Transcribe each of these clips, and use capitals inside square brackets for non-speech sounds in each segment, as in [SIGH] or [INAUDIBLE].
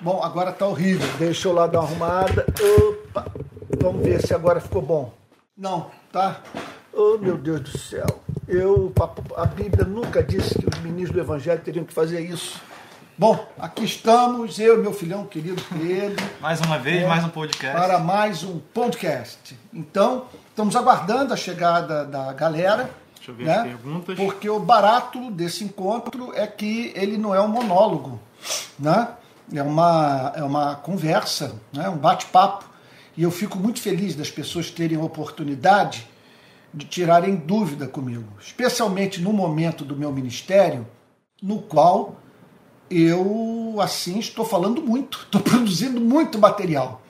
Bom, agora tá horrível. Deixa eu lá dar uma arrumada. Opa! Vamos ver se agora ficou bom. Não, tá? Oh, meu Deus do céu. Eu, a, a Bíblia nunca disse que os ministros do Evangelho teriam que fazer isso. Bom, aqui estamos, eu e meu filhão querido Pedro. [LAUGHS] mais uma vez, é, mais um podcast. Para mais um podcast. Então, estamos aguardando a chegada da galera. Deixa eu ver né? as perguntas. Porque o barato desse encontro é que ele não é um monólogo, né? É uma, é uma conversa, né? um bate-papo. E eu fico muito feliz das pessoas terem a oportunidade de tirarem dúvida comigo, especialmente no momento do meu ministério, no qual eu assim estou falando muito, [LAUGHS] estou produzindo muito material.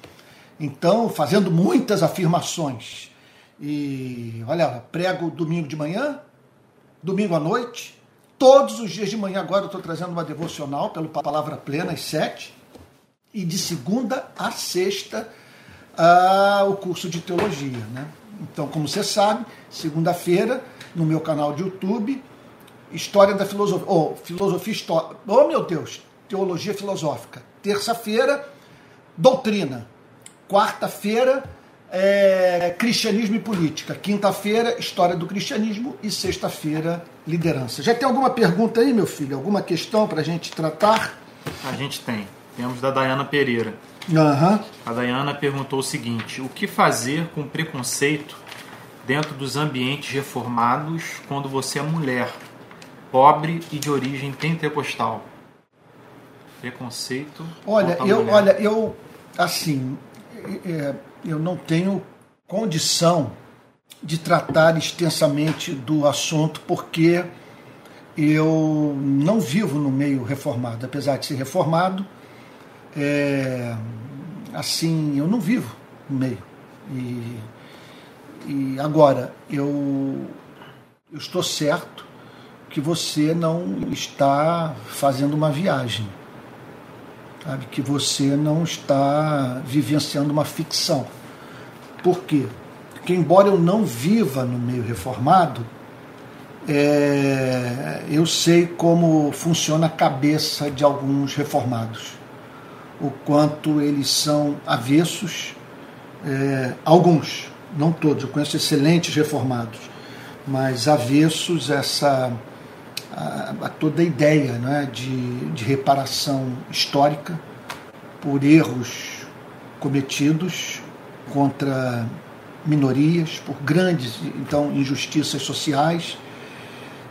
Então, fazendo muitas afirmações. E olha, prego domingo de manhã, domingo à noite, todos os dias de manhã agora eu estou trazendo uma devocional pelo Palavra Plena às sete, e de segunda a sexta ah, o curso de teologia. Né? Então, como você sabe, segunda-feira, no meu canal de YouTube, História da Filosofia, oh, Filosofia Histórica, oh meu Deus, Teologia Filosófica. Terça-feira, Doutrina. Quarta-feira, é, Cristianismo e Política. Quinta-feira, História do Cristianismo. E sexta-feira, Liderança. Já tem alguma pergunta aí, meu filho? Alguma questão para a gente tratar? A gente tem. Temos da Dayana Pereira. Uhum. A Dayana perguntou o seguinte: o que fazer com preconceito dentro dos ambientes reformados quando você é mulher, pobre e de origem pentecostal? Preconceito. Olha, eu, mulher. olha, eu assim, é, eu não tenho condição de tratar extensamente do assunto porque eu não vivo no meio reformado, apesar de ser reformado, é, assim, eu não vivo no meio. E, e agora, eu, eu estou certo que você não está fazendo uma viagem, sabe? que você não está vivenciando uma ficção. Por quê? Porque, embora eu não viva no meio reformado, é, eu sei como funciona a cabeça de alguns reformados, o quanto eles são avessos, é, alguns, não todos, eu conheço excelentes reformados, mas avessos essa a, toda a ideia né, de, de reparação histórica por erros cometidos contra minorias, por grandes então injustiças sociais,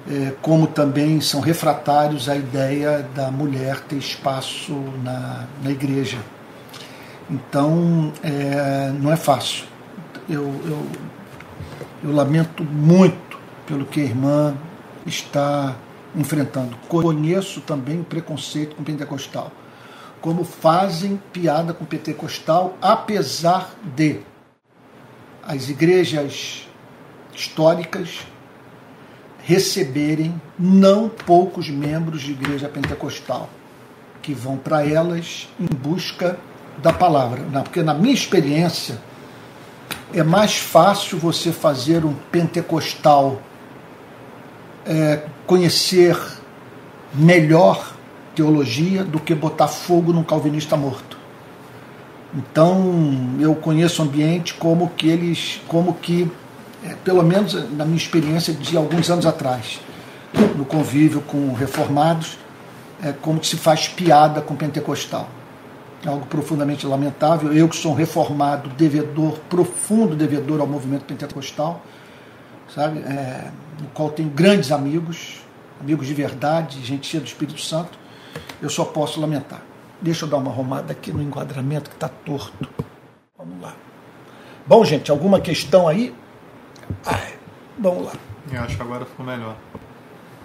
é, como também são refratários à ideia da mulher ter espaço na, na igreja. Então, é, não é fácil. Eu, eu, eu lamento muito pelo que a irmã está enfrentando. Conheço também o preconceito com o pentecostal. Como fazem piada com o pentecostal, apesar de as igrejas históricas receberem não poucos membros de igreja pentecostal que vão para elas em busca da palavra. Porque na minha experiência é mais fácil você fazer um pentecostal é, conhecer melhor teologia do que botar fogo num calvinista morto. Então eu conheço o ambiente como que eles, como que, é, pelo menos na minha experiência de alguns anos atrás, no convívio com reformados, é como que se faz piada com pentecostal. É algo profundamente lamentável. Eu que sou um reformado, devedor, profundo devedor ao movimento pentecostal, sabe? É, no qual tenho grandes amigos, amigos de verdade, gente cheia do Espírito Santo, eu só posso lamentar. Deixa eu dar uma arrumada aqui no enquadramento que está torto. Vamos lá. Bom, gente, alguma questão aí? Ai, vamos lá. Eu acho que agora ficou melhor.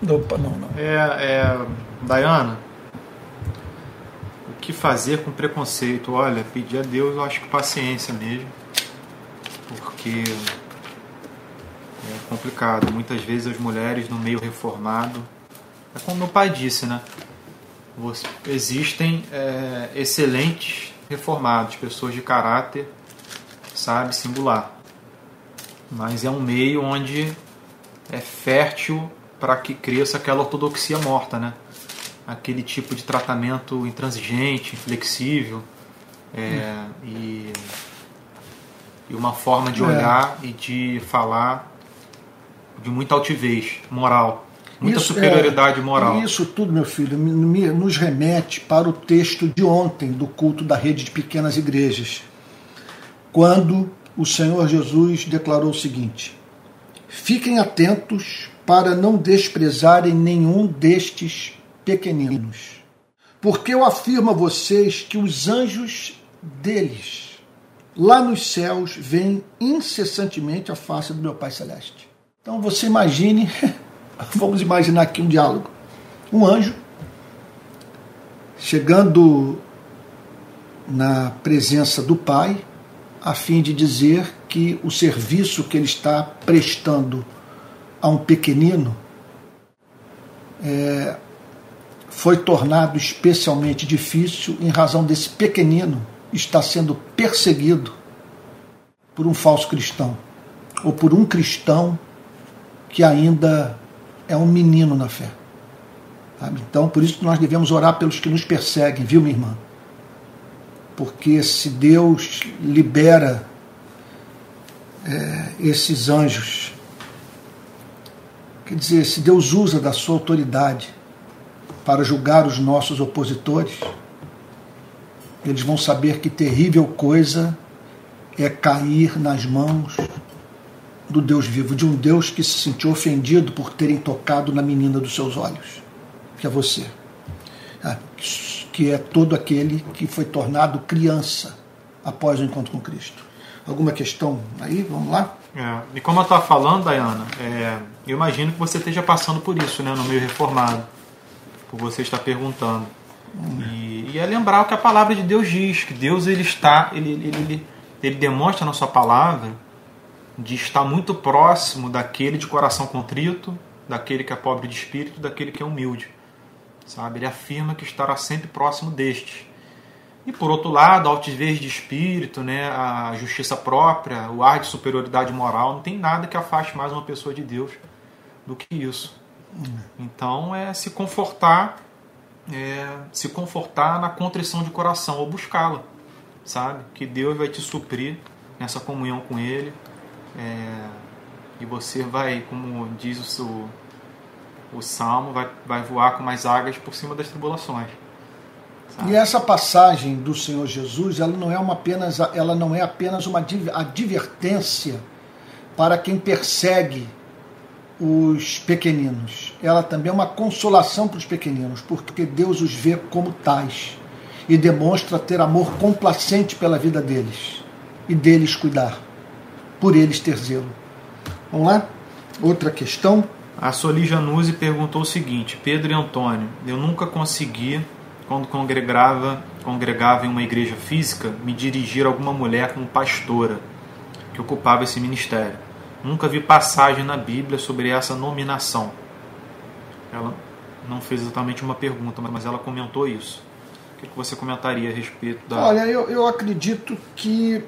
Opa, não, não. É, é, Dayana, o que fazer com preconceito? Olha, pedir a Deus, eu acho que paciência mesmo. Porque é complicado. Muitas vezes as mulheres no meio reformado, é como meu pai disse, né? Existem é, excelentes reformados, pessoas de caráter, sabe, singular. Mas é um meio onde é fértil para que cresça aquela ortodoxia morta, né? aquele tipo de tratamento intransigente, flexível é, hum. e, e, uma forma de olhar é. e de falar de muita altivez moral, muita isso, superioridade é, moral. Isso tudo, meu filho, nos remete para o texto de ontem do culto da rede de pequenas igrejas, quando o Senhor Jesus declarou o seguinte: Fiquem atentos para não desprezarem nenhum destes pequeninos. Porque eu afirmo a vocês que os anjos deles, lá nos céus, veem incessantemente a face do meu Pai Celeste. Então você imagine, [LAUGHS] vamos imaginar aqui um diálogo. Um anjo chegando na presença do Pai, a fim de dizer que o serviço que ele está prestando a um pequenino é, foi tornado especialmente difícil em razão desse pequenino estar sendo perseguido por um falso cristão ou por um cristão que ainda é um menino na fé. Sabe? Então, por isso que nós devemos orar pelos que nos perseguem, viu, minha irmã? Porque se Deus libera é, esses anjos Quer dizer, se Deus usa da sua autoridade para julgar os nossos opositores, eles vão saber que terrível coisa é cair nas mãos do Deus vivo, de um Deus que se sentiu ofendido por terem tocado na menina dos seus olhos, que é você, ah, que é todo aquele que foi tornado criança após o encontro com Cristo. Alguma questão aí? Vamos lá? É. E como eu estava falando, Dayana, é, eu imagino que você esteja passando por isso, né, no meio reformado, por você estar perguntando. E, e é lembrar o que a palavra de Deus diz, que Deus ele está, ele, ele, ele, ele demonstra na sua palavra de estar muito próximo daquele de coração contrito, daquele que é pobre de espírito, daquele que é humilde. Sabe? Ele afirma que estará sempre próximo destes. E por outro lado, a altivez de espírito, né, a justiça própria, o ar de superioridade moral, não tem nada que afaste mais uma pessoa de Deus do que isso. Então é se confortar, é, se confortar na contrição de coração ou buscá-la, sabe? Que Deus vai te suprir nessa comunhão com Ele é, e você vai, como diz o, o Salmo, vai, vai voar com mais águas por cima das tribulações. E essa passagem do Senhor Jesus, ela não é uma apenas, ela não é apenas uma advertência para quem persegue os pequeninos. Ela também é uma consolação para os pequeninos, porque Deus os vê como tais e demonstra ter amor complacente pela vida deles e deles cuidar, por eles ter zelo. Vamos lá? Outra questão. A Soli Januzzi perguntou o seguinte: Pedro e Antônio, eu nunca consegui quando congregava, congregava em uma igreja física, me dirigir a alguma mulher como pastora que ocupava esse ministério. Nunca vi passagem na Bíblia sobre essa nominação. Ela não fez exatamente uma pergunta, mas ela comentou isso. O que você comentaria a respeito da. Olha, eu, eu acredito que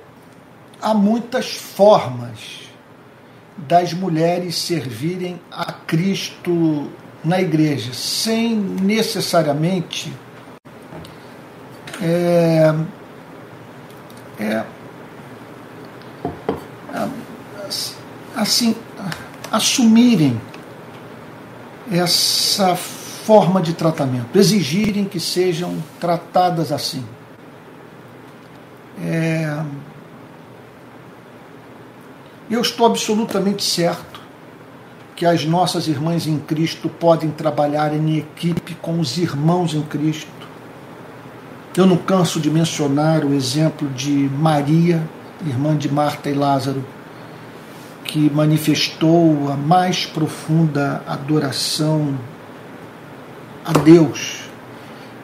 há muitas formas das mulheres servirem a Cristo na igreja, sem necessariamente é, é, assim, assumirem essa forma de tratamento, exigirem que sejam tratadas assim. É, eu estou absolutamente certo que as nossas irmãs em Cristo podem trabalhar em equipe com os irmãos em Cristo. Eu não canso de mencionar o exemplo de Maria, irmã de Marta e Lázaro, que manifestou a mais profunda adoração a Deus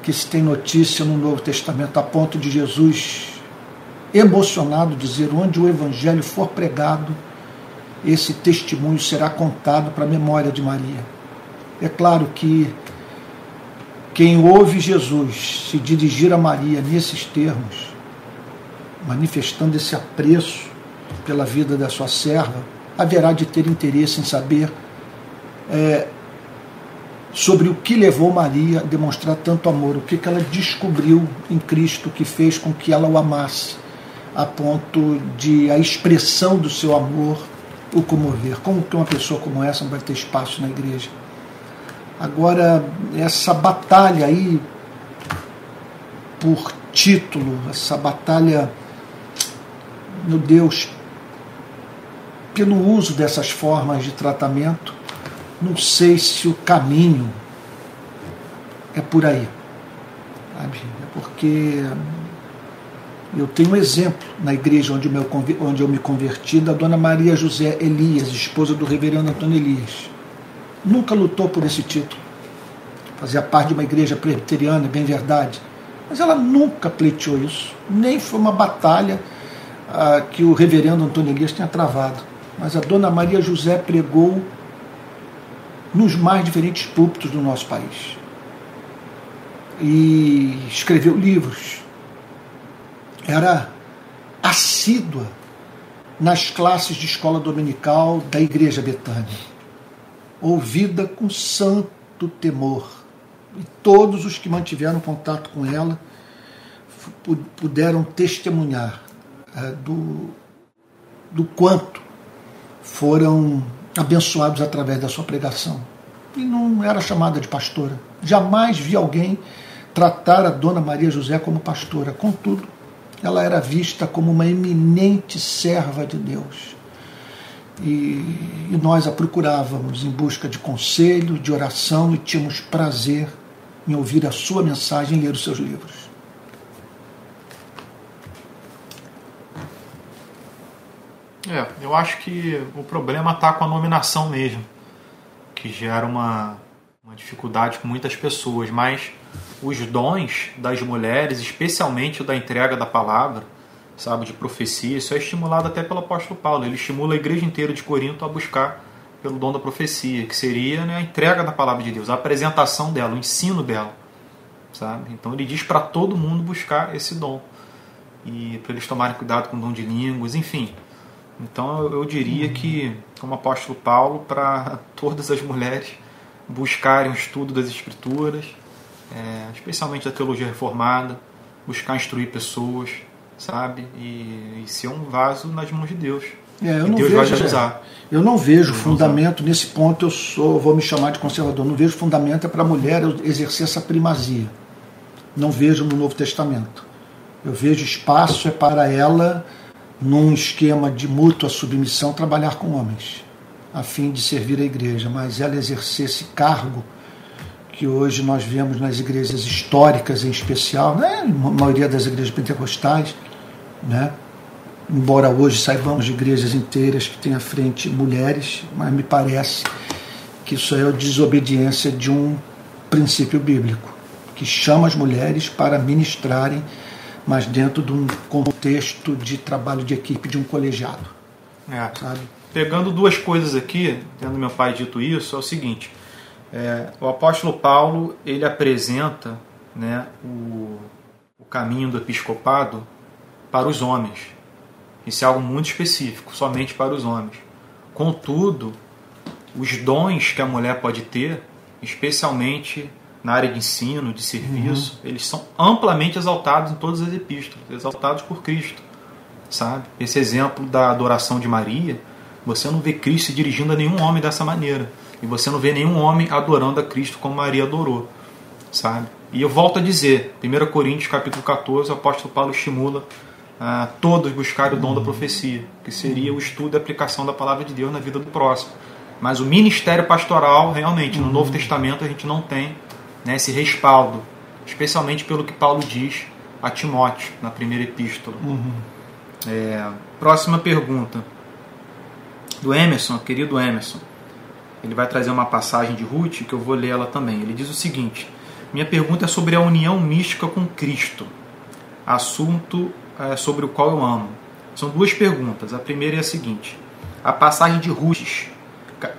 que se tem notícia no Novo Testamento, a ponto de Jesus, emocionado, dizer: onde o Evangelho for pregado, esse testemunho será contado para a memória de Maria. É claro que quem ouve Jesus se dirigir a Maria nesses termos, manifestando esse apreço pela vida da sua serva, haverá de ter interesse em saber é, sobre o que levou Maria a demonstrar tanto amor, o que, que ela descobriu em Cristo que fez com que ela o amasse, a ponto de a expressão do seu amor o comover. Como que uma pessoa como essa não vai ter espaço na igreja? Agora, essa batalha aí por título, essa batalha, meu Deus, pelo uso dessas formas de tratamento, não sei se o caminho é por aí. Sabe? É porque eu tenho um exemplo na igreja onde, meu, onde eu me converti da dona Maria José Elias, esposa do reverendo Antônio Elias. Nunca lutou por esse título. Fazia parte de uma igreja presbiteriana, bem verdade. Mas ela nunca pleiteou isso. Nem foi uma batalha ah, que o reverendo Antônio Elias tenha travado. Mas a dona Maria José pregou nos mais diferentes púlpitos do nosso país. E escreveu livros. Era assídua nas classes de escola dominical da Igreja Betânia, ouvida com santo temor. E todos os que mantiveram contato com ela puderam testemunhar é, do, do quanto foram abençoados através da sua pregação. E não era chamada de pastora. Jamais vi alguém tratar a dona Maria José como pastora. Contudo, ela era vista como uma eminente serva de Deus. E, e nós a procurávamos em busca de conselho, de oração e tínhamos prazer em ouvir a sua mensagem e ler os seus livros. É, eu acho que o problema está com a nominação mesmo, que gera uma, uma dificuldade com muitas pessoas, mas os dons das mulheres, especialmente o da entrega da palavra, sabe, de profecia, isso é estimulado até pelo apóstolo Paulo. Ele estimula a igreja inteira de Corinto a buscar pelo dom da profecia, que seria né, a entrega da palavra de Deus, a apresentação dela, o ensino dela, sabe? Então ele diz para todo mundo buscar esse dom e para eles tomarem cuidado com o dom de línguas, enfim. Então eu, diria que, como apóstolo Paulo, para [LAUGHS] todas as mulheres buscarem o estudo das Escrituras, é, especialmente da teologia reformada, buscar instruir pessoas, sabe? E, e ser um vaso nas mãos de Deus. É, eu, não Deus vejo, vai usar. eu não vejo fundamento nesse ponto. Eu sou, vou me chamar de conservador. Não vejo fundamento é para a mulher exercer essa primazia. Não vejo no Novo Testamento. Eu vejo espaço é para ela num esquema de mútua submissão, trabalhar com homens, a fim de servir a igreja, mas ela exercer esse cargo que hoje nós vemos nas igrejas históricas em especial, né, na maioria das igrejas pentecostais, né, embora hoje saibamos de igrejas inteiras que têm à frente mulheres, mas me parece que isso é a desobediência de um princípio bíblico, que chama as mulheres para ministrarem mas dentro de um contexto de trabalho de equipe de um colegiado. É. Pegando duas coisas aqui, tendo meu pai dito isso, é o seguinte: é, o apóstolo Paulo ele apresenta né, o, o caminho do episcopado para os homens. Isso é algo muito específico, somente para os homens. Contudo, os dons que a mulher pode ter, especialmente na área de ensino, de serviço, uhum. eles são amplamente exaltados em todas as epístolas, exaltados por Cristo, sabe? Esse exemplo da adoração de Maria, você não vê Cristo se dirigindo a nenhum homem dessa maneira, e você não vê nenhum homem adorando a Cristo como Maria adorou, sabe? E eu volto a dizer, 1 Coríntios capítulo 14, o apóstolo Paulo estimula a todos buscar o dom da profecia, que seria o estudo e aplicação da palavra de Deus na vida do próximo. Mas o ministério pastoral, realmente, no Novo Testamento a gente não tem né, esse respaldo, especialmente pelo que Paulo diz a Timóteo na primeira epístola. Uhum. É, próxima pergunta do Emerson, querido Emerson. Ele vai trazer uma passagem de Ruth que eu vou ler ela também. Ele diz o seguinte: Minha pergunta é sobre a união mística com Cristo, assunto é, sobre o qual eu amo. São duas perguntas. A primeira é a seguinte: a passagem de Ruth,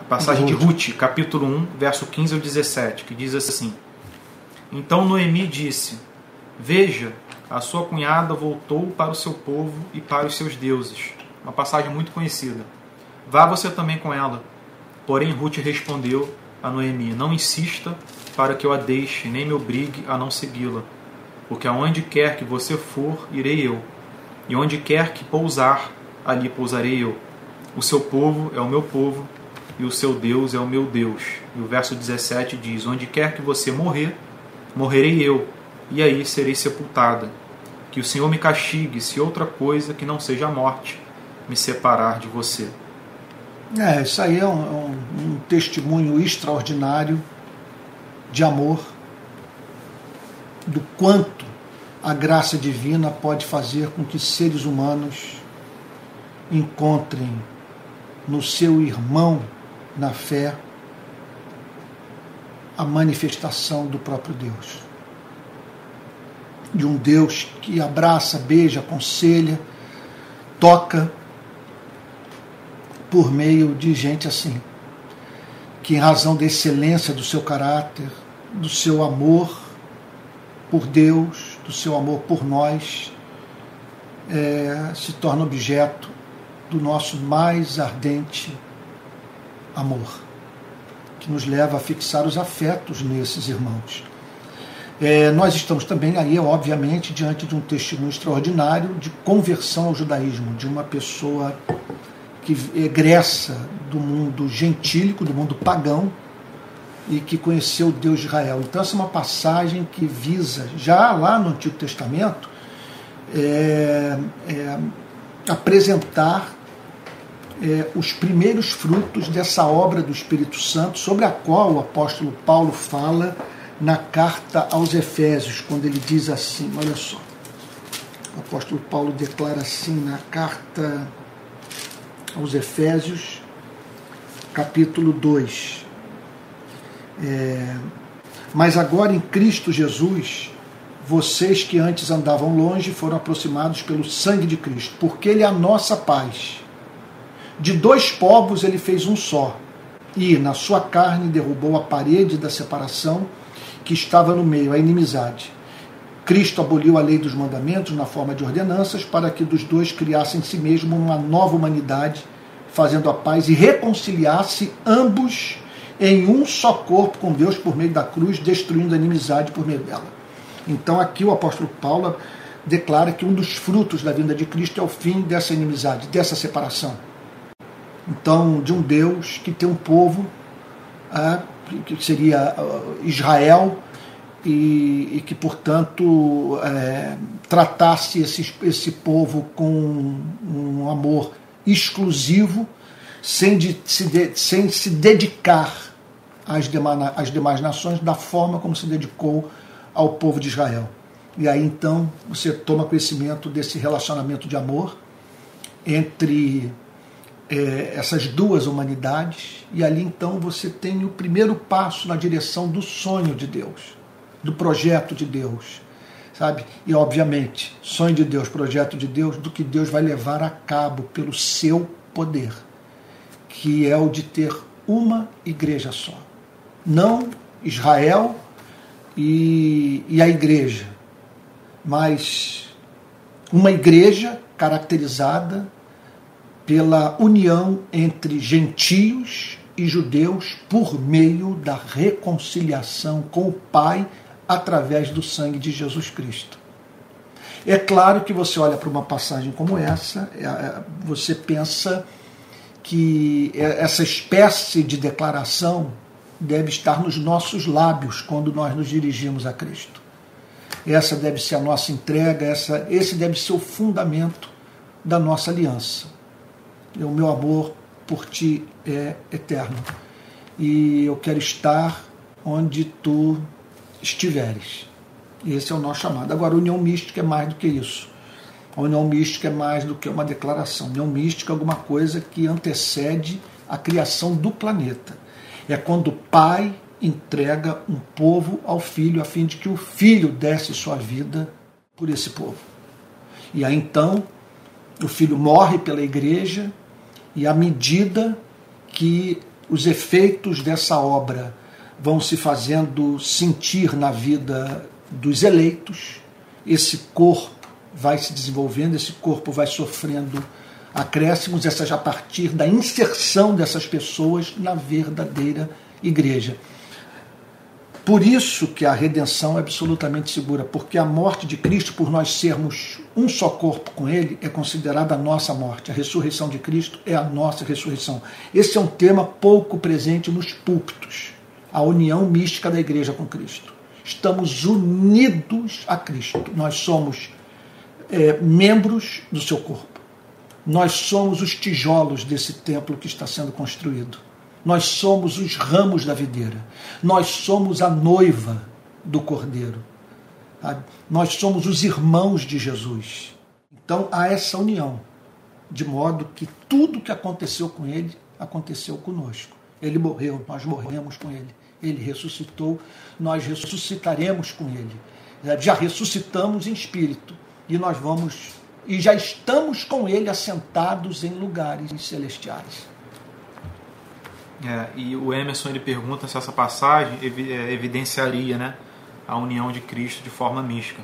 passagem de Ruth, capítulo 1, verso 15 ao 17, que diz assim: então Noemi disse: Veja, a sua cunhada voltou para o seu povo e para os seus deuses. Uma passagem muito conhecida. Vá você também com ela. Porém, Ruth respondeu: a Noemi: Não insista para que eu a deixe, nem me obrigue a não segui-la. Porque aonde quer que você for, irei eu. E onde quer que pousar, ali pousarei eu. O seu povo é o meu povo, e o seu Deus é o meu Deus. E o verso 17 diz: Onde quer que você morrer, morrerei eu, e aí serei sepultada. Que o Senhor me castigue se outra coisa que não seja a morte me separar de você. É, isso aí é um, um, um testemunho extraordinário de amor, do quanto a graça divina pode fazer com que seres humanos encontrem no seu irmão na fé a manifestação do próprio Deus. De um Deus que abraça, beija, aconselha, toca por meio de gente assim, que em razão da excelência do seu caráter, do seu amor por Deus, do seu amor por nós, é, se torna objeto do nosso mais ardente amor, que nos leva a fixar os afetos nesses irmãos. É, nós estamos também aí, obviamente, diante de um testemunho extraordinário de conversão ao judaísmo, de uma pessoa que egressa do mundo gentílico, do mundo pagão, e que conheceu o Deus de Israel. Então, essa é uma passagem que visa, já lá no Antigo Testamento, é, é, apresentar é, os primeiros frutos dessa obra do Espírito Santo, sobre a qual o apóstolo Paulo fala na carta aos Efésios, quando ele diz assim: olha só, o apóstolo Paulo declara assim na carta aos Efésios, capítulo 2. É, Mas agora em Cristo Jesus, vocês que antes andavam longe foram aproximados pelo sangue de Cristo, porque Ele é a nossa paz de dois povos ele fez um só, e na sua carne derrubou a parede da separação que estava no meio, a inimizade. Cristo aboliu a lei dos mandamentos na forma de ordenanças para que dos dois criassem em si mesmo uma nova humanidade, fazendo a paz e reconciliasse ambos em um só corpo com Deus por meio da cruz, destruindo a inimizade por meio dela. Então aqui o apóstolo Paulo declara que um dos frutos da vinda de Cristo é o fim dessa inimizade, dessa separação então de um Deus que tem um povo é, que seria uh, Israel e, e, que portanto é, tratasse esse, esse povo com um amor exclusivo sem, de, se, de, sem se dedicar às demais, às demais nações da forma como se dedicou ao povo de Israel. E aí então você toma conhecimento desse relacionamento de amor entre é, essas duas humanidades, e ali então você tem o primeiro passo na direção do sonho de Deus, do projeto de Deus, sabe? E obviamente, sonho de Deus, projeto de Deus, do que Deus vai levar a cabo pelo seu poder, que é o de ter uma igreja só. Não Israel e, e a igreja, mas uma igreja caracterizada pela união entre gentios e judeus por meio da reconciliação com o Pai através do sangue de Jesus Cristo. É claro que você olha para uma passagem como essa, é, é, você pensa que essa espécie de declaração deve estar nos nossos lábios quando nós nos dirigimos a Cristo. Essa deve ser a nossa entrega, essa, esse deve ser o fundamento da nossa aliança o meu amor por ti é eterno. E eu quero estar onde tu estiveres. Esse é o nosso chamado. Agora, a união mística é mais do que isso. A união mística é mais do que uma declaração. A união mística é alguma coisa que antecede a criação do planeta. É quando o pai entrega um povo ao filho, a fim de que o filho desse sua vida por esse povo. E aí então, o filho morre pela igreja, e à medida que os efeitos dessa obra vão se fazendo sentir na vida dos eleitos, esse corpo vai se desenvolvendo, esse corpo vai sofrendo acréscimos, essas a partir da inserção dessas pessoas na verdadeira igreja. Por isso que a redenção é absolutamente segura, porque a morte de Cristo, por nós sermos um só corpo com Ele, é considerada a nossa morte. A ressurreição de Cristo é a nossa ressurreição. Esse é um tema pouco presente nos púlpitos, a união mística da igreja com Cristo. Estamos unidos a Cristo. Nós somos é, membros do seu corpo. Nós somos os tijolos desse templo que está sendo construído. Nós somos os ramos da videira. Nós somos a noiva do Cordeiro. Nós somos os irmãos de Jesus. Então há essa união, de modo que tudo que aconteceu com ele aconteceu conosco. Ele morreu, nós morremos com ele. Ele ressuscitou, nós ressuscitaremos com ele. Já ressuscitamos em espírito e nós vamos e já estamos com ele assentados em lugares celestiais. É, e o Emerson ele pergunta se essa passagem é, evidenciaria né, a união de Cristo de forma mística.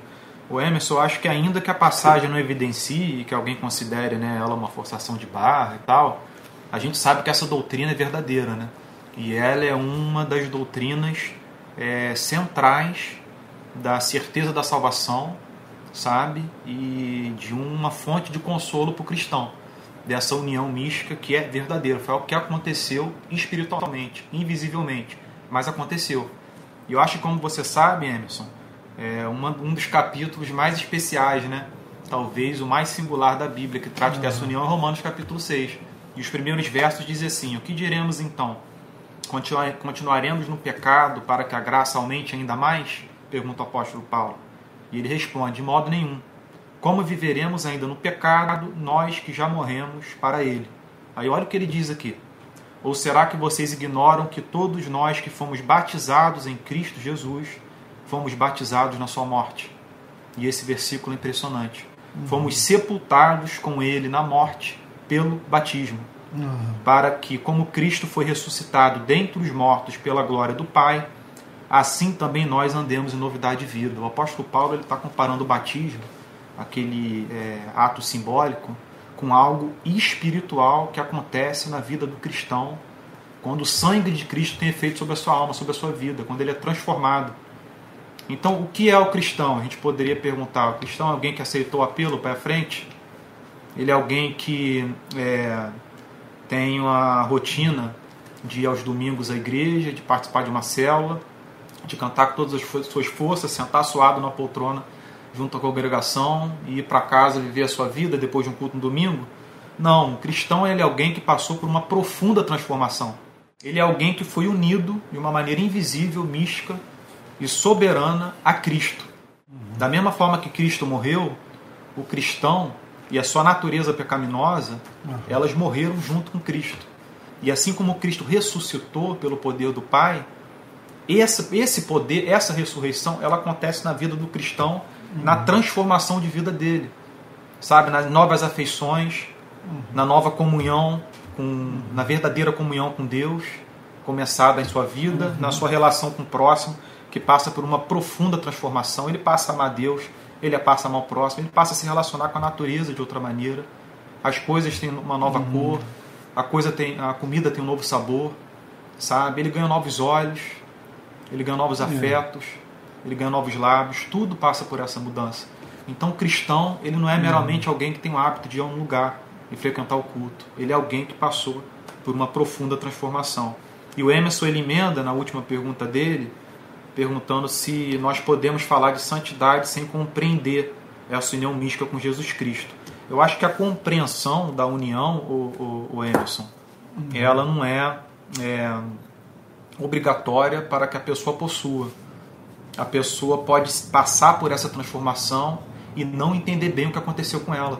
O Emerson, acho que ainda que a passagem não evidencie, que alguém considere né, ela uma forçação de barra e tal, a gente sabe que essa doutrina é verdadeira. Né? E ela é uma das doutrinas é, centrais da certeza da salvação, sabe? E de uma fonte de consolo para o cristão dessa união mística que é verdadeira. Foi o que aconteceu espiritualmente, invisivelmente, mas aconteceu. E eu acho que, como você sabe, Emerson, é uma, um dos capítulos mais especiais, né? talvez o mais singular da Bíblia, que trata dessa união, é Romanos capítulo 6. E os primeiros versos dizem assim: O que diremos então? Continuaremos no pecado para que a graça aumente ainda mais? Pergunta o apóstolo Paulo. E ele responde: De modo nenhum. Como viveremos ainda no pecado, nós que já morremos para ele? Aí olha o que ele diz aqui. Ou será que vocês ignoram que todos nós que fomos batizados em Cristo Jesus fomos batizados na sua morte? E esse versículo é impressionante. Uhum. Fomos sepultados com ele na morte pelo batismo, para que, como Cristo foi ressuscitado dentre os mortos pela glória do Pai, assim também nós andemos em novidade de vida. O apóstolo Paulo está comparando o batismo aquele é, ato simbólico, com algo espiritual que acontece na vida do cristão quando o sangue de Cristo tem efeito sobre a sua alma, sobre a sua vida, quando ele é transformado. Então, o que é o cristão? A gente poderia perguntar: o cristão é alguém que aceitou o apelo para frente? Ele é alguém que é, tem a rotina de ir aos domingos à igreja, de participar de uma célula, de cantar com todas as suas forças, sentar suado na poltrona junto à congregação e ir para casa viver a sua vida depois de um culto no domingo. Não, o cristão ele é alguém que passou por uma profunda transformação. Ele é alguém que foi unido de uma maneira invisível, mística e soberana a Cristo. Da mesma forma que Cristo morreu, o cristão e a sua natureza pecaminosa, elas morreram junto com Cristo. E assim como Cristo ressuscitou pelo poder do Pai, esse, esse poder, essa ressurreição, ela acontece na vida do cristão na transformação de vida dele, sabe? Nas novas afeições, na nova comunhão, com, na verdadeira comunhão com Deus, começada em sua vida, na sua relação com o próximo, que passa por uma profunda transformação. Ele passa a amar Deus, ele passa a amar o próximo, ele passa a se relacionar com a natureza de outra maneira. As coisas têm uma nova uhum. cor, a coisa tem, a comida tem um novo sabor, sabe? Ele ganha novos olhos, ele ganha novos afetos ele ganha novos lábios, tudo passa por essa mudança. Então, o cristão, ele não é meramente alguém que tem o hábito de ir a um lugar e frequentar o culto. Ele é alguém que passou por uma profunda transformação. E o Emerson ele emenda na última pergunta dele, perguntando se nós podemos falar de santidade sem compreender essa união mística com Jesus Cristo. Eu acho que a compreensão da união, o, o, o Emerson, uhum. ela não é, é obrigatória para que a pessoa possua a pessoa pode passar por essa transformação e não entender bem o que aconteceu com ela.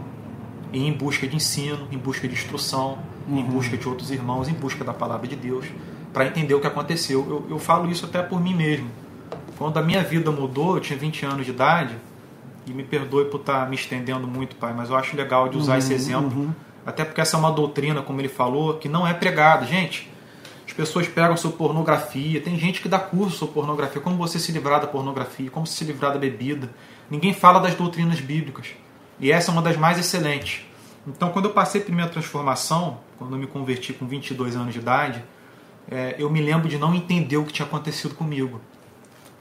E em busca de ensino, em busca de instrução, uhum. em busca de outros irmãos, em busca da palavra de Deus, para entender o que aconteceu. Eu, eu falo isso até por mim mesmo. Quando a minha vida mudou, eu tinha 20 anos de idade, e me perdoe por estar tá me estendendo muito, pai, mas eu acho legal de usar uhum, esse exemplo, uhum. até porque essa é uma doutrina, como ele falou, que não é pregada. Gente, as pessoas pegam sua pornografia, tem gente que dá curso sobre pornografia, como você se livrar da pornografia, como se livrar da bebida. Ninguém fala das doutrinas bíblicas. E essa é uma das mais excelentes. Então, quando eu passei a primeira transformação, quando eu me converti com 22 anos de idade, é, eu me lembro de não entender o que tinha acontecido comigo.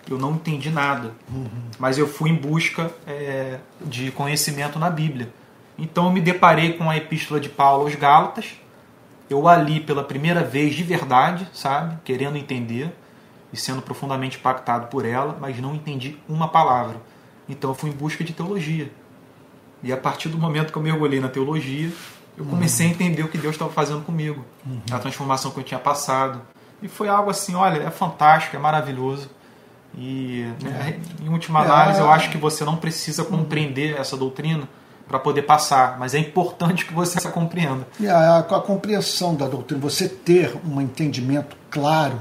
Eu não entendi nada, uhum. mas eu fui em busca é, de conhecimento na Bíblia. Então eu me deparei com a epístola de Paulo aos Gálatas. Eu a li pela primeira vez de verdade, sabe? Querendo entender e sendo profundamente impactado por ela, mas não entendi uma palavra. Então eu fui em busca de teologia. E a partir do momento que eu mergulhei na teologia, eu comecei uhum. a entender o que Deus estava fazendo comigo, uhum. a transformação que eu tinha passado. E foi algo assim, olha, é fantástico, é maravilhoso. E, né, é. em última análise, eu acho que você não precisa compreender essa doutrina para poder passar, mas é importante que você [LAUGHS] a compreenda. E a, a, compreensão da doutrina, você ter um entendimento claro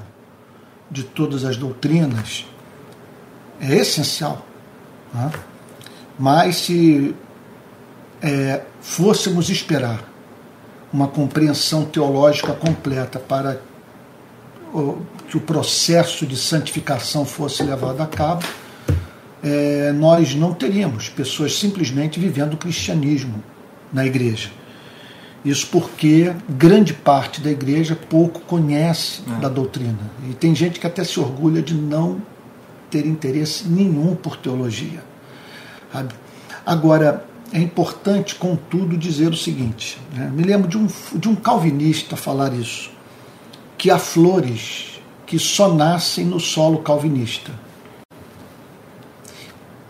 de todas as doutrinas, é essencial. Né? Mas se é, fôssemos esperar uma compreensão teológica completa para que o processo de santificação fosse levado a cabo, é, nós não teríamos pessoas simplesmente vivendo o cristianismo na igreja. Isso porque grande parte da igreja pouco conhece é. da doutrina. E tem gente que até se orgulha de não ter interesse nenhum por teologia. Sabe? Agora, é importante, contudo, dizer o seguinte: né? me lembro de um, de um calvinista falar isso, que há flores que só nascem no solo calvinista.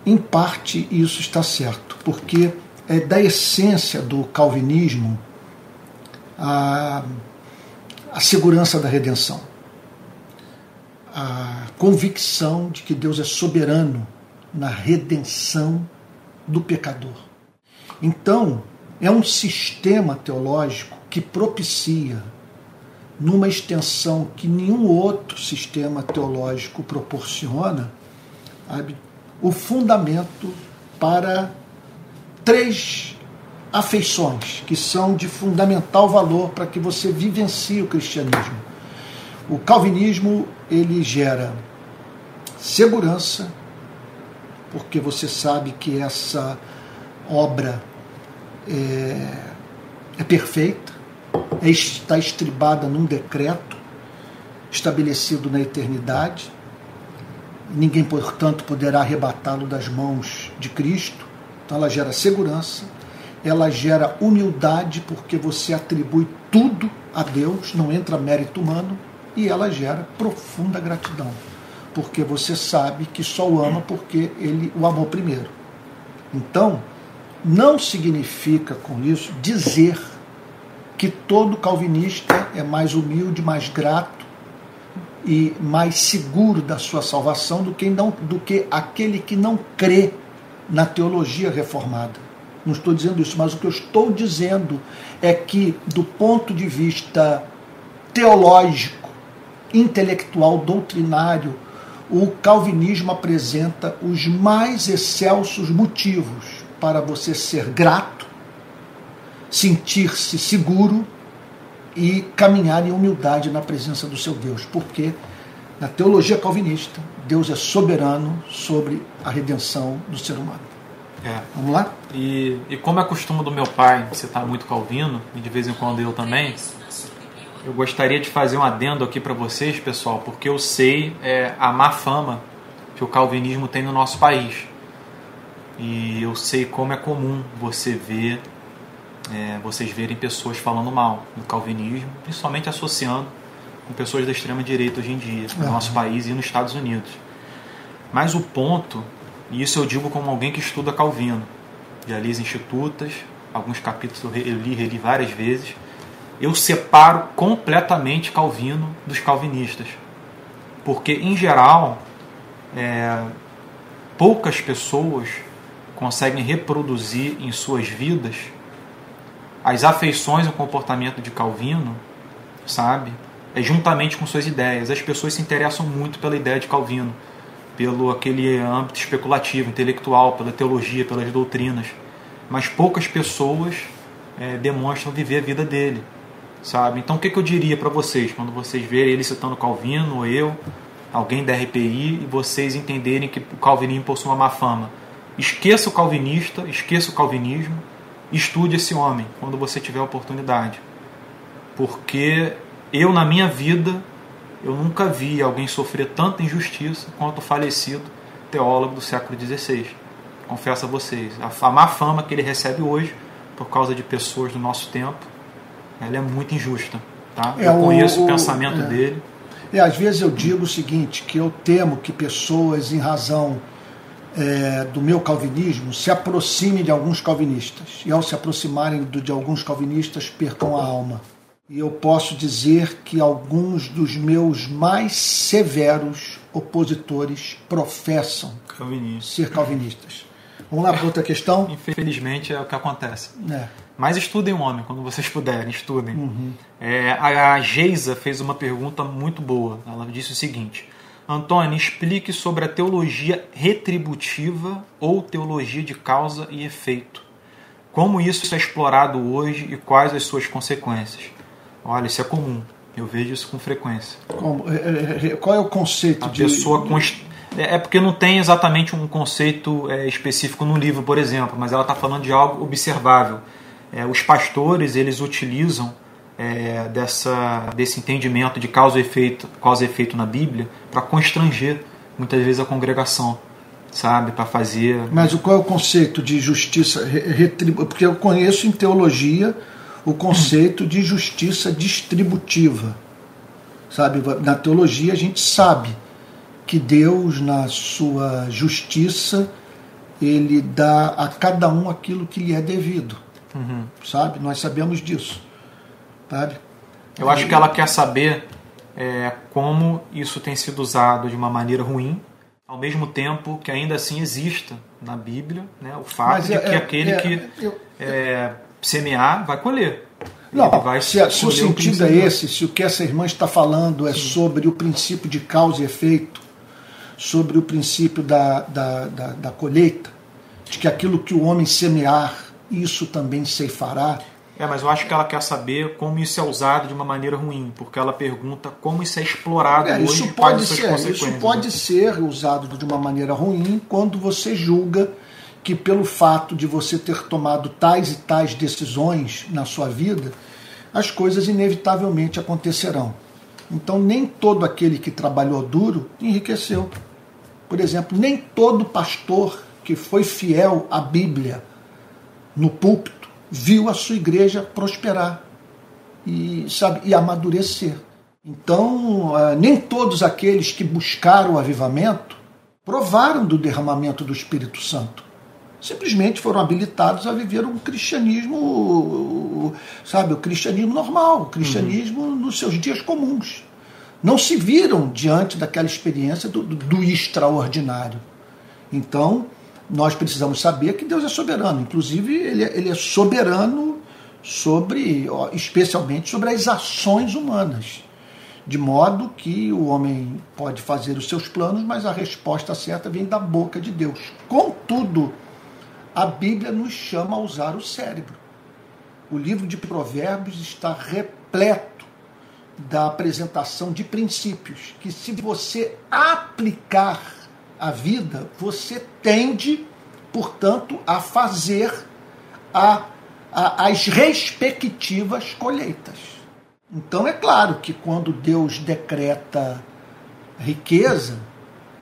Em parte, isso está certo, porque é da essência do calvinismo a, a segurança da redenção, a convicção de que Deus é soberano na redenção do pecador. Então, é um sistema teológico que propicia, numa extensão que nenhum outro sistema teológico proporciona, o fundamento para três afeições que são de fundamental valor para que você vivencie o cristianismo. O calvinismo ele gera segurança, porque você sabe que essa obra é, é perfeita, está estribada num decreto estabelecido na eternidade. Ninguém, portanto, poderá arrebatá-lo das mãos de Cristo. Então, ela gera segurança, ela gera humildade, porque você atribui tudo a Deus, não entra mérito humano, e ela gera profunda gratidão, porque você sabe que só o ama porque ele o amou primeiro. Então, não significa com isso dizer que todo calvinista é mais humilde, mais grato e mais seguro da sua salvação do que, não, do que aquele que não crê na teologia reformada. Não estou dizendo isso, mas o que eu estou dizendo é que, do ponto de vista teológico, intelectual, doutrinário, o calvinismo apresenta os mais excelsos motivos para você ser grato, sentir-se seguro e caminhar em humildade na presença do seu Deus, porque na teologia calvinista, Deus é soberano sobre a redenção do ser humano. É. Vamos lá? E, e como é costume do meu pai você está muito calvino, e de vez em quando eu também, eu gostaria de fazer um adendo aqui para vocês, pessoal, porque eu sei é, a má fama que o calvinismo tem no nosso país. E eu sei como é comum você ver, é, vocês verem pessoas falando mal do calvinismo, principalmente associando com pessoas da extrema direita hoje em dia, no nosso país e nos Estados Unidos. Mas o ponto, e isso eu digo como alguém que estuda Calvino, já li as institutas, alguns capítulos eu li, reli várias vezes, eu separo completamente Calvino dos calvinistas. Porque, em geral, é, poucas pessoas conseguem reproduzir em suas vidas as afeições e o comportamento de Calvino, sabe? É juntamente com suas ideias. As pessoas se interessam muito pela ideia de Calvino, pelo aquele âmbito especulativo, intelectual, pela teologia, pelas doutrinas. Mas poucas pessoas é, demonstram viver a vida dele, sabe? Então o que, que eu diria para vocês quando vocês verem ele citando Calvino ou eu, alguém da RPI, e vocês entenderem que o calvinismo possui uma má fama? Esqueça o calvinista, esqueça o calvinismo, estude esse homem quando você tiver oportunidade. Porque eu, na minha vida, eu nunca vi alguém sofrer tanta injustiça quanto o falecido teólogo do século XVI. Confesso a vocês, a má fama que ele recebe hoje por causa de pessoas do nosso tempo, ela é muito injusta. Tá? É, eu conheço o, o pensamento é. dele. E às vezes eu digo o seguinte, que eu temo que pessoas, em razão é, do meu calvinismo, se aproximem de alguns calvinistas. E ao se aproximarem de alguns calvinistas, percam a alma. E eu posso dizer que alguns dos meus mais severos opositores professam Calvinista. ser calvinistas. Vamos lá para outra questão? Infelizmente é o que acontece. É. Mas estudem o homem quando vocês puderem, estudem. Uhum. É, a Geisa fez uma pergunta muito boa. Ela disse o seguinte: Antônio, explique sobre a teologia retributiva ou teologia de causa e efeito. Como isso é explorado hoje e quais as suas consequências? Olha, isso é comum. Eu vejo isso com frequência. Como? É, é, é, qual é o conceito a de. Pessoa const... É porque não tem exatamente um conceito específico no livro, por exemplo, mas ela está falando de algo observável os pastores eles utilizam é, dessa, desse entendimento de causa e efeito, causa e efeito na Bíblia para constranger muitas vezes a congregação, sabe, para fazer. Mas qual é o conceito de justiça retributiva? Porque eu conheço em teologia o conceito de justiça distributiva, sabe? Na teologia a gente sabe que Deus na sua justiça ele dá a cada um aquilo que lhe é devido. Uhum. Sabe? Nós sabemos disso. Sabe? Eu acho que ela quer saber é, como isso tem sido usado de uma maneira ruim, ao mesmo tempo que ainda assim exista na Bíblia né, o fato Mas de é, que é, aquele é, que eu, é, semear vai colher. Não, vai se, se o sentido o é esse, se o que essa irmã está falando é Sim. sobre o princípio de causa e efeito, sobre o princípio da, da, da, da colheita, de que aquilo que o homem semear isso também ceifará. É, mas eu acho que ela quer saber como isso é usado de uma maneira ruim, porque ela pergunta como isso é explorado é, hoje. Isso pode, ser, isso pode né? ser usado de uma maneira ruim quando você julga que pelo fato de você ter tomado tais e tais decisões na sua vida, as coisas inevitavelmente acontecerão. Então nem todo aquele que trabalhou duro enriqueceu. Por exemplo, nem todo pastor que foi fiel à Bíblia no púlpito, viu a sua igreja prosperar e, sabe, e amadurecer. Então, eh, nem todos aqueles que buscaram o avivamento provaram do derramamento do Espírito Santo. Simplesmente foram habilitados a viver um cristianismo, sabe, o cristianismo normal, o cristianismo uhum. nos seus dias comuns. Não se viram diante daquela experiência do, do, do extraordinário. Então, nós precisamos saber que Deus é soberano. Inclusive, ele é, ele é soberano sobre, especialmente sobre as ações humanas. De modo que o homem pode fazer os seus planos, mas a resposta certa vem da boca de Deus. Contudo, a Bíblia nos chama a usar o cérebro. O livro de Provérbios está repleto da apresentação de princípios que, se você aplicar a vida, você tende, portanto, a fazer a, a, as respectivas colheitas. Então é claro que quando Deus decreta riqueza,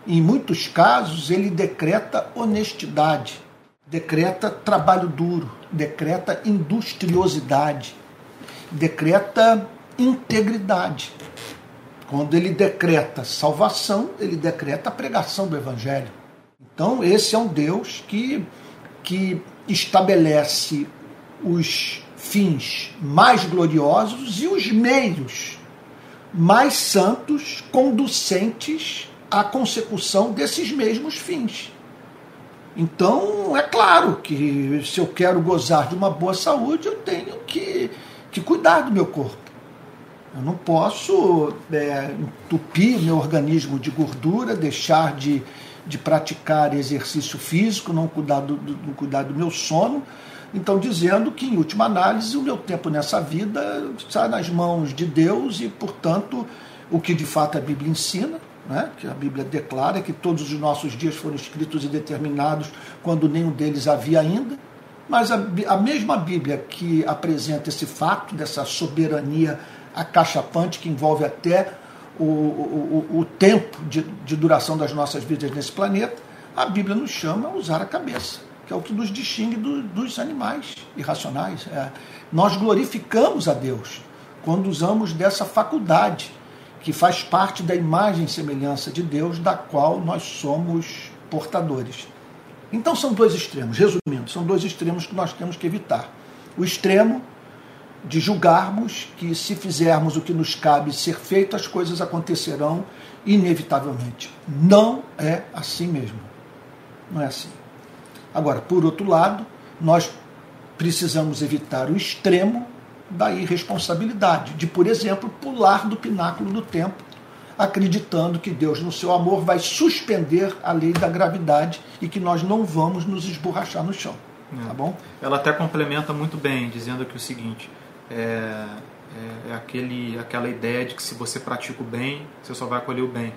em muitos casos ele decreta honestidade, decreta trabalho duro, decreta industriosidade, decreta integridade. Quando ele decreta salvação, ele decreta a pregação do Evangelho. Então, esse é um Deus que, que estabelece os fins mais gloriosos e os meios mais santos conducentes à consecução desses mesmos fins. Então, é claro que se eu quero gozar de uma boa saúde, eu tenho que, que cuidar do meu corpo. Eu não posso é, entupir meu organismo de gordura, deixar de, de praticar exercício físico, não cuidar do, do, cuidar do meu sono. Então, dizendo que, em última análise, o meu tempo nessa vida está nas mãos de Deus e, portanto, o que de fato a Bíblia ensina, né? que a Bíblia declara que todos os nossos dias foram escritos e determinados quando nenhum deles havia ainda. Mas a, a mesma Bíblia que apresenta esse fato dessa soberania acachapante que envolve até o, o, o tempo de, de duração das nossas vidas nesse planeta, a Bíblia nos chama a usar a cabeça, que é o que nos distingue do, dos animais irracionais. É, nós glorificamos a Deus quando usamos dessa faculdade que faz parte da imagem e semelhança de Deus, da qual nós somos portadores. Então são dois extremos, resumindo, são dois extremos que nós temos que evitar. O extremo de julgarmos que se fizermos o que nos cabe ser feito, as coisas acontecerão inevitavelmente. Não é assim mesmo. Não é assim. Agora, por outro lado, nós precisamos evitar o extremo da irresponsabilidade, de, por exemplo, pular do pináculo do tempo, acreditando que Deus, no seu amor, vai suspender a lei da gravidade e que nós não vamos nos esborrachar no chão. É. Tá bom? Ela até complementa muito bem, dizendo que o seguinte: é, é, é aquele, aquela ideia de que se você pratica o bem, você só vai colher o bem.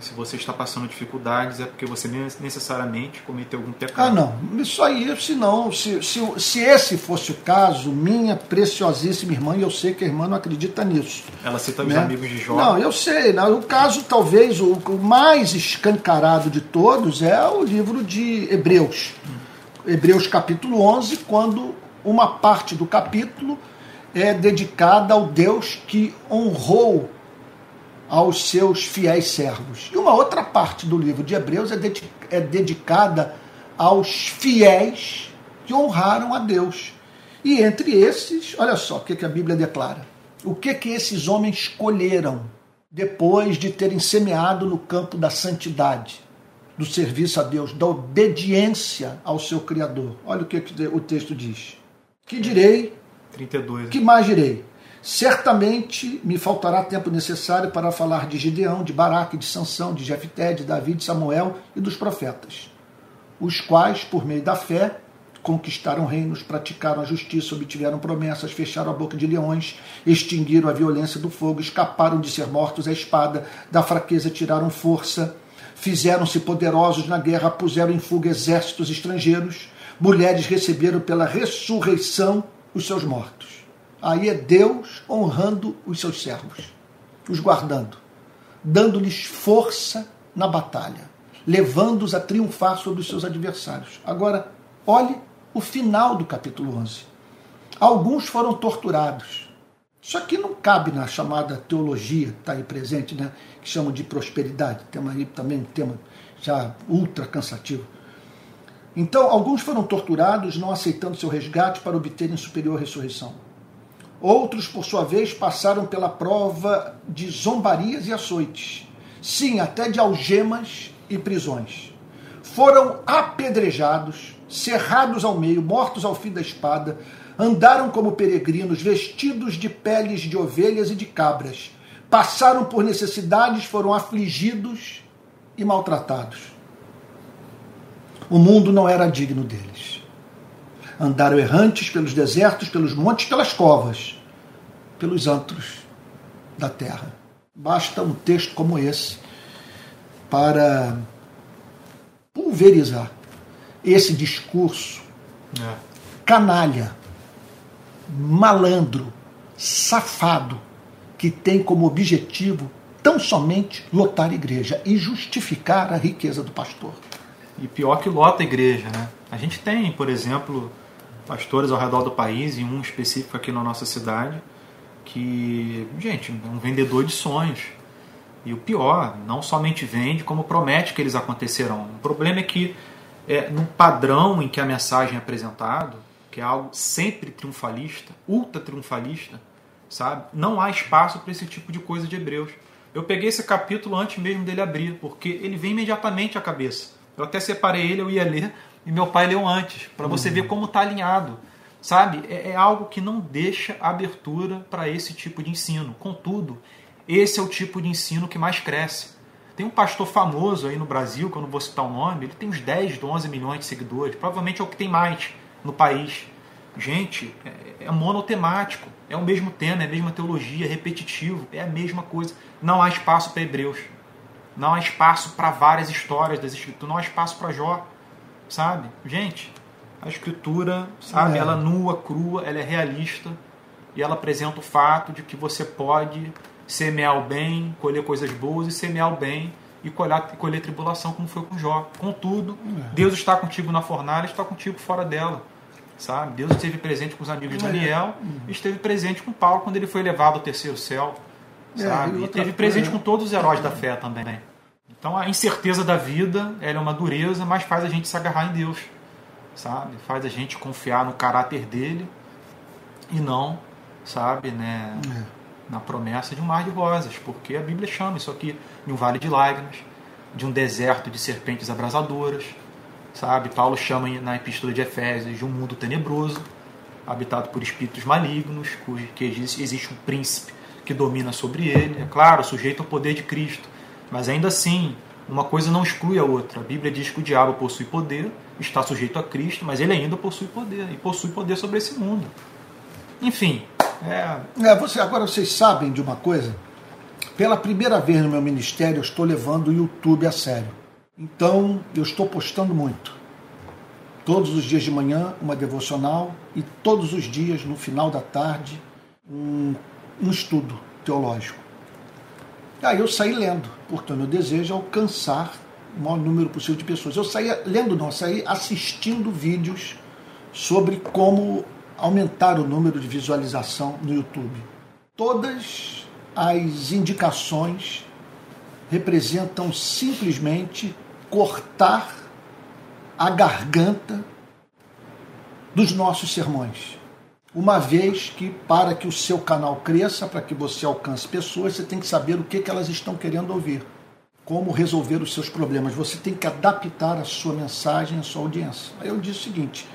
Se você está passando dificuldades, é porque você necessariamente cometeu algum pecado. Ah, não. Isso aí, se não, se, se, se esse fosse o caso, minha preciosíssima irmã, e eu sei que a irmã não acredita nisso. Ela cita né? os amigos de Jó. Não, eu sei. Né? O caso, talvez, o, o mais escancarado de todos é o livro de Hebreus. Hum. Hebreus capítulo 11, quando uma parte do capítulo é dedicada ao Deus que honrou aos seus fiéis servos. E uma outra parte do livro de Hebreus é, é dedicada aos fiéis que honraram a Deus. E entre esses, olha só o que, a Bíblia declara. O que, que esses homens escolheram depois de terem semeado no campo da santidade, do serviço a Deus, da obediência ao seu Criador? Olha o que o texto diz. Que direi? 32. Que mais direi? Certamente me faltará tempo necessário para falar de Gideão, de Baraque, de Sansão, de Jefté, de Davi, de Samuel e dos profetas, os quais, por meio da fé, conquistaram reinos, praticaram a justiça, obtiveram promessas, fecharam a boca de leões, extinguiram a violência do fogo, escaparam de ser mortos à espada, da fraqueza tiraram força, fizeram-se poderosos na guerra, puseram em fuga exércitos estrangeiros, mulheres receberam pela ressurreição os seus mortos. Aí é Deus honrando os seus servos, os guardando, dando-lhes força na batalha, levando-os a triunfar sobre os seus adversários. Agora, olhe o final do capítulo 11. Alguns foram torturados. Isso aqui não cabe na chamada teologia, está aí presente, né? que chamam de prosperidade. Tema aí também um tema já ultra cansativo. Então, alguns foram torturados, não aceitando seu resgate para obterem superior ressurreição. Outros, por sua vez, passaram pela prova de zombarias e açoites, sim, até de algemas e prisões. Foram apedrejados, cerrados ao meio, mortos ao fim da espada, andaram como peregrinos, vestidos de peles de ovelhas e de cabras, passaram por necessidades, foram afligidos e maltratados. O mundo não era digno deles. Andaram errantes pelos desertos, pelos montes, pelas covas, pelos antros da terra. Basta um texto como esse para pulverizar esse discurso é. canalha, malandro, safado, que tem como objetivo tão somente lotar a igreja e justificar a riqueza do pastor. E pior que lota a igreja, né? A gente tem, por exemplo, pastores ao redor do país, e um específico aqui na nossa cidade, que, gente, é um vendedor de sonhos. E o pior, não somente vende, como promete que eles acontecerão. O problema é que, é, no padrão em que a mensagem é apresentada, que é algo sempre triunfalista, ultra triunfalista, sabe? Não há espaço para esse tipo de coisa de Hebreus. Eu peguei esse capítulo antes mesmo dele abrir, porque ele vem imediatamente à cabeça. Eu até separei ele, eu ia ler, e meu pai leu antes, para você uhum. ver como está alinhado. Sabe? É, é, algo que não deixa abertura para esse tipo de ensino. Contudo, esse é o tipo de ensino que mais cresce. Tem um pastor famoso aí no Brasil, que eu não vou citar o nome, ele tem uns 10, 11 milhões de seguidores, provavelmente é o que tem mais no país. Gente, é, é monotemático, é o mesmo tema, é a mesma teologia, é repetitivo, é a mesma coisa. Não há espaço para Hebreus. Não há espaço para várias histórias das Escrituras, não há espaço para Jó sabe? Gente, a escritura, sabe, é. ela nua, crua, ela é realista e ela apresenta o fato de que você pode semear o bem, colher coisas boas e semear o bem e colher, colher tribulação, como foi com Jó. Contudo, é. Deus está contigo na fornalha, está contigo fora dela. Sabe? Deus esteve presente com os amigos de é. Daniel, é. esteve presente com Paulo quando ele foi levado ao terceiro céu. É, sabe? e esteve presente com todos os heróis da fé também. Então a incerteza da vida é uma dureza, mas faz a gente se agarrar em Deus. Sabe? Faz a gente confiar no caráter dele e não, sabe, né? É na promessa de um mar de rosas, porque a Bíblia chama isso aqui de um vale de lágrimas, de um deserto de serpentes abrasadoras, sabe? Paulo chama na Epístola de Efésios de um mundo tenebroso, habitado por espíritos malignos, que existe um príncipe que domina sobre ele, é claro, sujeito ao poder de Cristo, mas ainda assim, uma coisa não exclui a outra. A Bíblia diz que o diabo possui poder, está sujeito a Cristo, mas ele ainda possui poder, e possui poder sobre esse mundo. Enfim, é. é você, agora vocês sabem de uma coisa? Pela primeira vez no meu ministério, eu estou levando o YouTube a sério. Então, eu estou postando muito. Todos os dias de manhã, uma devocional, e todos os dias, no final da tarde, um, um estudo teológico. Aí eu saí lendo, porque o meu desejo é alcançar o maior número possível de pessoas. Eu saí lendo, não, saí assistindo vídeos sobre como aumentar o número de visualização no YouTube. Todas as indicações representam simplesmente cortar a garganta dos nossos sermões. Uma vez que, para que o seu canal cresça, para que você alcance pessoas, você tem que saber o que, que elas estão querendo ouvir, como resolver os seus problemas. Você tem que adaptar a sua mensagem à sua audiência. Aí eu disse o seguinte: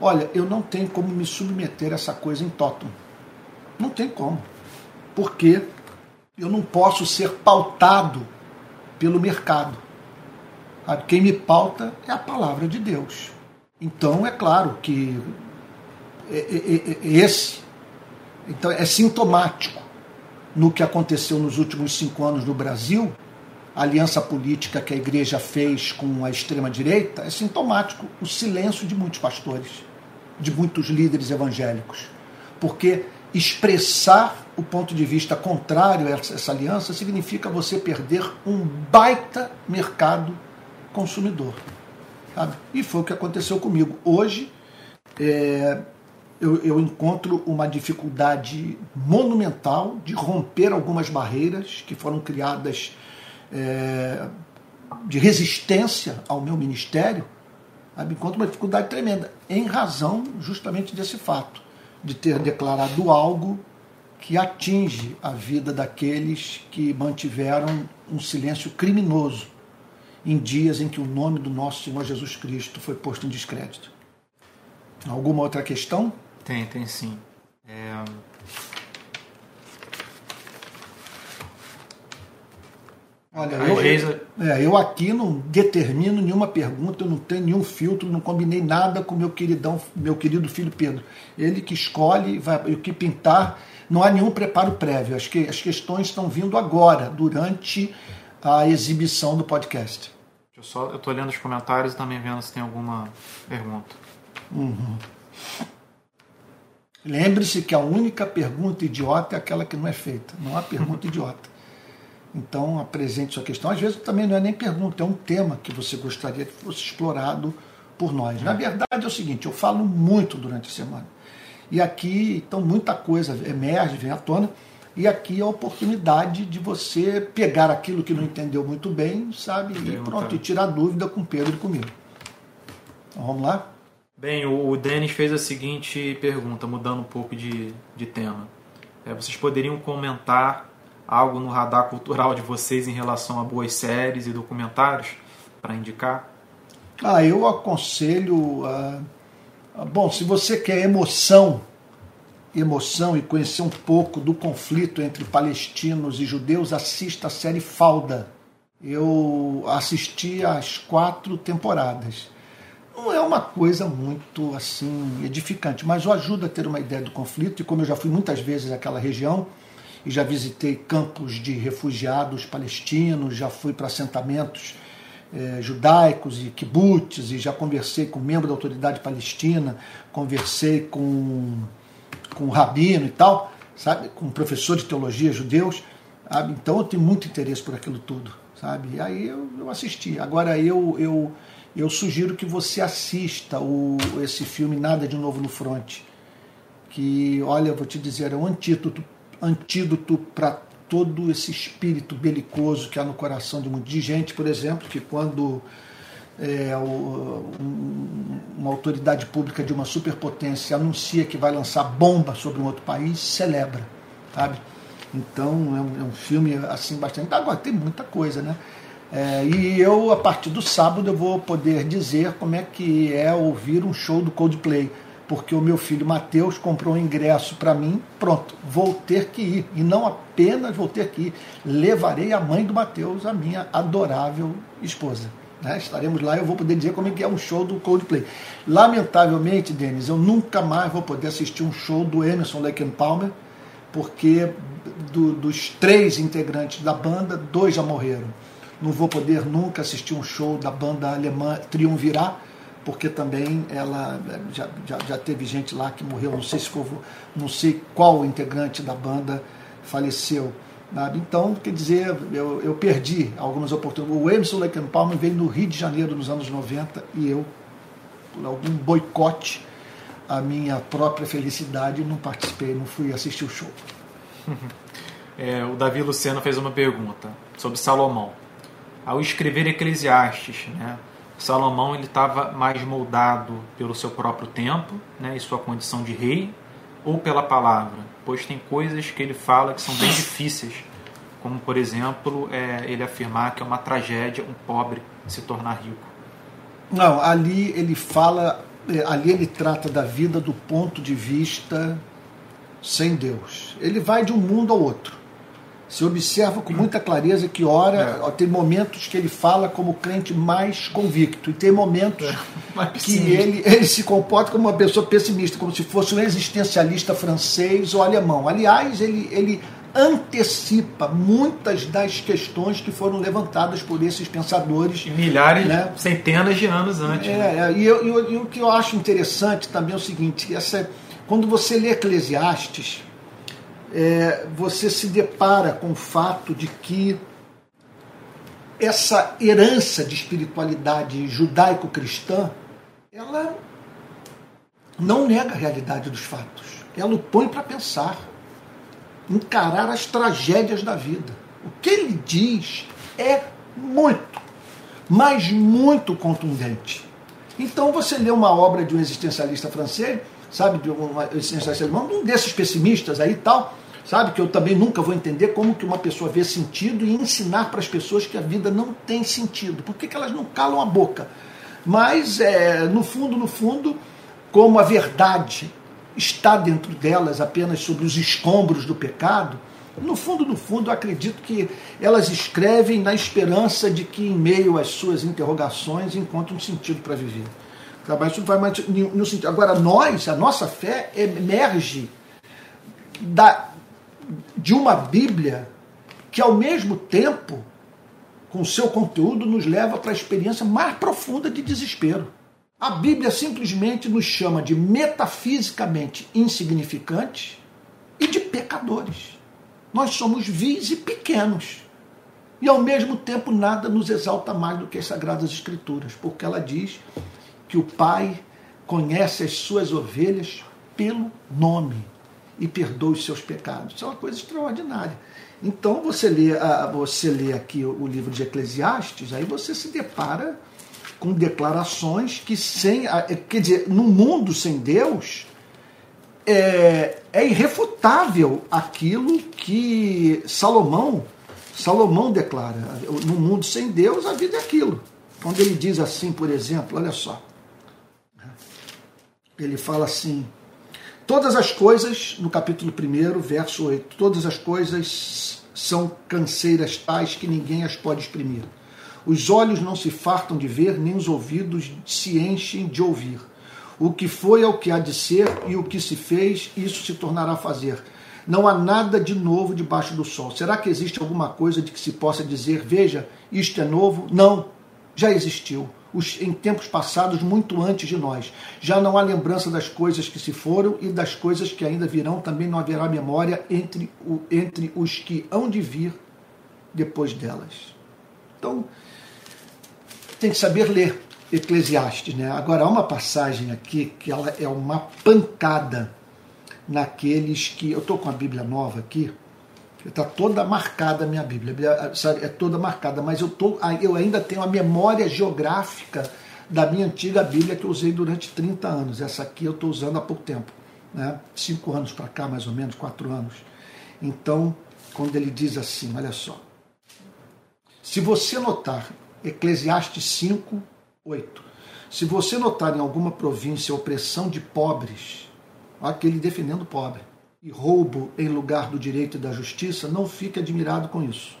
Olha, eu não tenho como me submeter a essa coisa em totum. Não tem como. Porque eu não posso ser pautado pelo mercado. Quem me pauta é a palavra de Deus. Então é claro que esse então é sintomático no que aconteceu nos últimos cinco anos no Brasil, a aliança política que a igreja fez com a extrema-direita, é sintomático o silêncio de muitos pastores de muitos líderes evangélicos. Porque expressar o ponto de vista contrário a essa aliança significa você perder um baita mercado consumidor. Sabe? E foi o que aconteceu comigo. Hoje é, eu, eu encontro uma dificuldade monumental de romper algumas barreiras que foram criadas é, de resistência ao meu ministério encontra uma dificuldade tremenda, em razão justamente desse fato, de ter declarado algo que atinge a vida daqueles que mantiveram um silêncio criminoso em dias em que o nome do nosso Senhor Jesus Cristo foi posto em descrédito. Alguma outra questão? Tem, tem sim. É, Olha, eu, é, eu aqui não determino nenhuma pergunta, eu não tenho nenhum filtro, não combinei nada com meu queridão, meu querido filho Pedro. Ele que escolhe vai, o que pintar, não há nenhum preparo prévio. As, que, as questões estão vindo agora, durante a exibição do podcast. Eu só eu estou lendo os comentários e também vendo se tem alguma pergunta. Uhum. Lembre-se que a única pergunta idiota é aquela que não é feita. Não há pergunta idiota. Então apresente sua questão. Às vezes também não é nem pergunta, é um tema que você gostaria que fosse explorado por nós. Na verdade é o seguinte, eu falo muito durante a semana. E aqui, então, muita coisa emerge, vem à tona. E aqui é a oportunidade de você pegar aquilo que não entendeu muito bem, sabe? E pronto, e tirar dúvida com Pedro e comigo. Então, vamos lá? Bem, o Denis fez a seguinte pergunta, mudando um pouco de, de tema. É, vocês poderiam comentar algo no radar cultural de vocês em relação a boas séries e documentários para indicar? Ah, eu aconselho. Uh, bom, se você quer emoção, emoção e conhecer um pouco do conflito entre palestinos e judeus, assista a série Falda. Eu assisti às quatro temporadas. Não é uma coisa muito assim edificante, mas ajuda a ter uma ideia do conflito. E como eu já fui muitas vezes àquela região, e já visitei campos de refugiados palestinos, já fui para assentamentos eh, judaicos e kibbutz, e já conversei com membro da autoridade palestina, conversei com, com um rabino e tal, sabe, com professor de teologia judeus. Sabe? Então eu tenho muito interesse por aquilo tudo, sabe? E aí eu, eu assisti. Agora eu, eu, eu sugiro que você assista o, esse filme Nada de Novo no Front. Que, olha, vou te dizer, é um antídoto, antídoto para todo esse espírito belicoso que há no coração de, de gente, por exemplo, que quando é, o, um, uma autoridade pública de uma superpotência anuncia que vai lançar bomba sobre um outro país, celebra, sabe? Então é um, é um filme assim bastante. Agora tem muita coisa, né? É, e eu, a partir do sábado, eu vou poder dizer como é que é ouvir um show do Coldplay. Porque o meu filho Matheus comprou um ingresso para mim, pronto, vou ter que ir. E não apenas vou ter que ir, levarei a mãe do Matheus, a minha adorável esposa. Né? Estaremos lá e eu vou poder dizer como é que é um show do Coldplay. Lamentavelmente, Denis, eu nunca mais vou poder assistir um show do Emerson Lake Palmer, porque do, dos três integrantes da banda, dois já morreram. Não vou poder nunca assistir um show da banda alemã Triunvirat, porque também ela já, já, já, teve gente lá que morreu, não sei se foi, não sei qual integrante da banda faleceu. Sabe? Então, quer dizer, eu, eu perdi algumas oportunidades. O Emerson Lake Palmer veio no Rio de Janeiro nos anos 90 e eu, por algum boicote, a minha própria felicidade, não participei, não fui assistir o show. [LAUGHS] É, o Davi Luceno fez uma pergunta sobre Salomão. Ao escrever Eclesiastes, né, Salomão ele estava mais moldado pelo seu próprio tempo né, e sua condição de rei ou pela palavra? Pois tem coisas que ele fala que são bem [LAUGHS] difíceis, como por exemplo é, ele afirmar que é uma tragédia um pobre se tornar rico. Não, ali ele fala, é, ali ele trata da vida do ponto de vista sem Deus. Ele vai de um mundo ao outro. Se observa com muita clareza que, ora, é. tem momentos que ele fala como crente mais convicto, e tem momentos é. que ele, ele se comporta como uma pessoa pessimista, como se fosse um existencialista francês ou alemão. Aliás, ele, ele antecipa muitas das questões que foram levantadas por esses pensadores. E milhares, né? centenas de anos antes. É, né? e, eu, eu, e o que eu acho interessante também é o seguinte: essa, quando você lê Eclesiastes é, você se depara com o fato de que essa herança de espiritualidade judaico-cristã, ela não nega a realidade dos fatos. Ela o põe para pensar, encarar as tragédias da vida. O que ele diz é muito, mas muito contundente. Então você lê uma obra de um existencialista francês, sabe, de um existencialista alemão, um desses pessimistas aí e tal, sabe? Que eu também nunca vou entender como que uma pessoa vê sentido e ensinar para as pessoas que a vida não tem sentido. Por que, que elas não calam a boca? Mas, é, no fundo, no fundo, como a verdade está dentro delas apenas sobre os escombros do pecado, no fundo, no fundo, eu acredito que elas escrevem na esperança de que, em meio às suas interrogações, encontrem um sentido para viver. Mas isso vai no sentido. Agora, nós, a nossa fé emerge da de uma Bíblia que, ao mesmo tempo, com seu conteúdo, nos leva para a experiência mais profunda de desespero. A Bíblia simplesmente nos chama de metafisicamente insignificantes e de pecadores. Nós somos vis e pequenos. E ao mesmo tempo nada nos exalta mais do que as Sagradas Escrituras, porque ela diz que o Pai conhece as suas ovelhas pelo nome e perdoa os seus pecados. Isso é uma coisa extraordinária. Então você lê, você lê aqui o livro de Eclesiastes, aí você se depara com declarações que sem. Quer dizer, no mundo sem Deus, é, é irrefutável aquilo que Salomão, Salomão declara. No mundo sem Deus, a vida é aquilo. Quando ele diz assim, por exemplo, olha só. Ele fala assim: Todas as coisas, no capítulo 1, verso 8, todas as coisas são canseiras tais que ninguém as pode exprimir. Os olhos não se fartam de ver, nem os ouvidos se enchem de ouvir. O que foi é o que há de ser, e o que se fez, isso se tornará fazer. Não há nada de novo debaixo do sol. Será que existe alguma coisa de que se possa dizer, veja, isto é novo? Não, já existiu. Os, em tempos passados, muito antes de nós. Já não há lembrança das coisas que se foram e das coisas que ainda virão, também não haverá memória entre, o, entre os que hão de vir depois delas. Então, tem que saber ler Eclesiastes. Né? Agora, há uma passagem aqui que ela é uma pancada naqueles que. Eu estou com a Bíblia nova aqui, está toda marcada a minha Bíblia, é toda marcada, mas eu, tô, eu ainda tenho a memória geográfica da minha antiga Bíblia que eu usei durante 30 anos. Essa aqui eu estou usando há pouco tempo, né? cinco anos para cá, mais ou menos, quatro anos. Então, quando ele diz assim, olha só. Se você notar, Eclesiastes 5, 8. Se você notar em alguma província opressão de pobres, aquele defendendo o pobre, e roubo em lugar do direito e da justiça, não fique admirado com isso.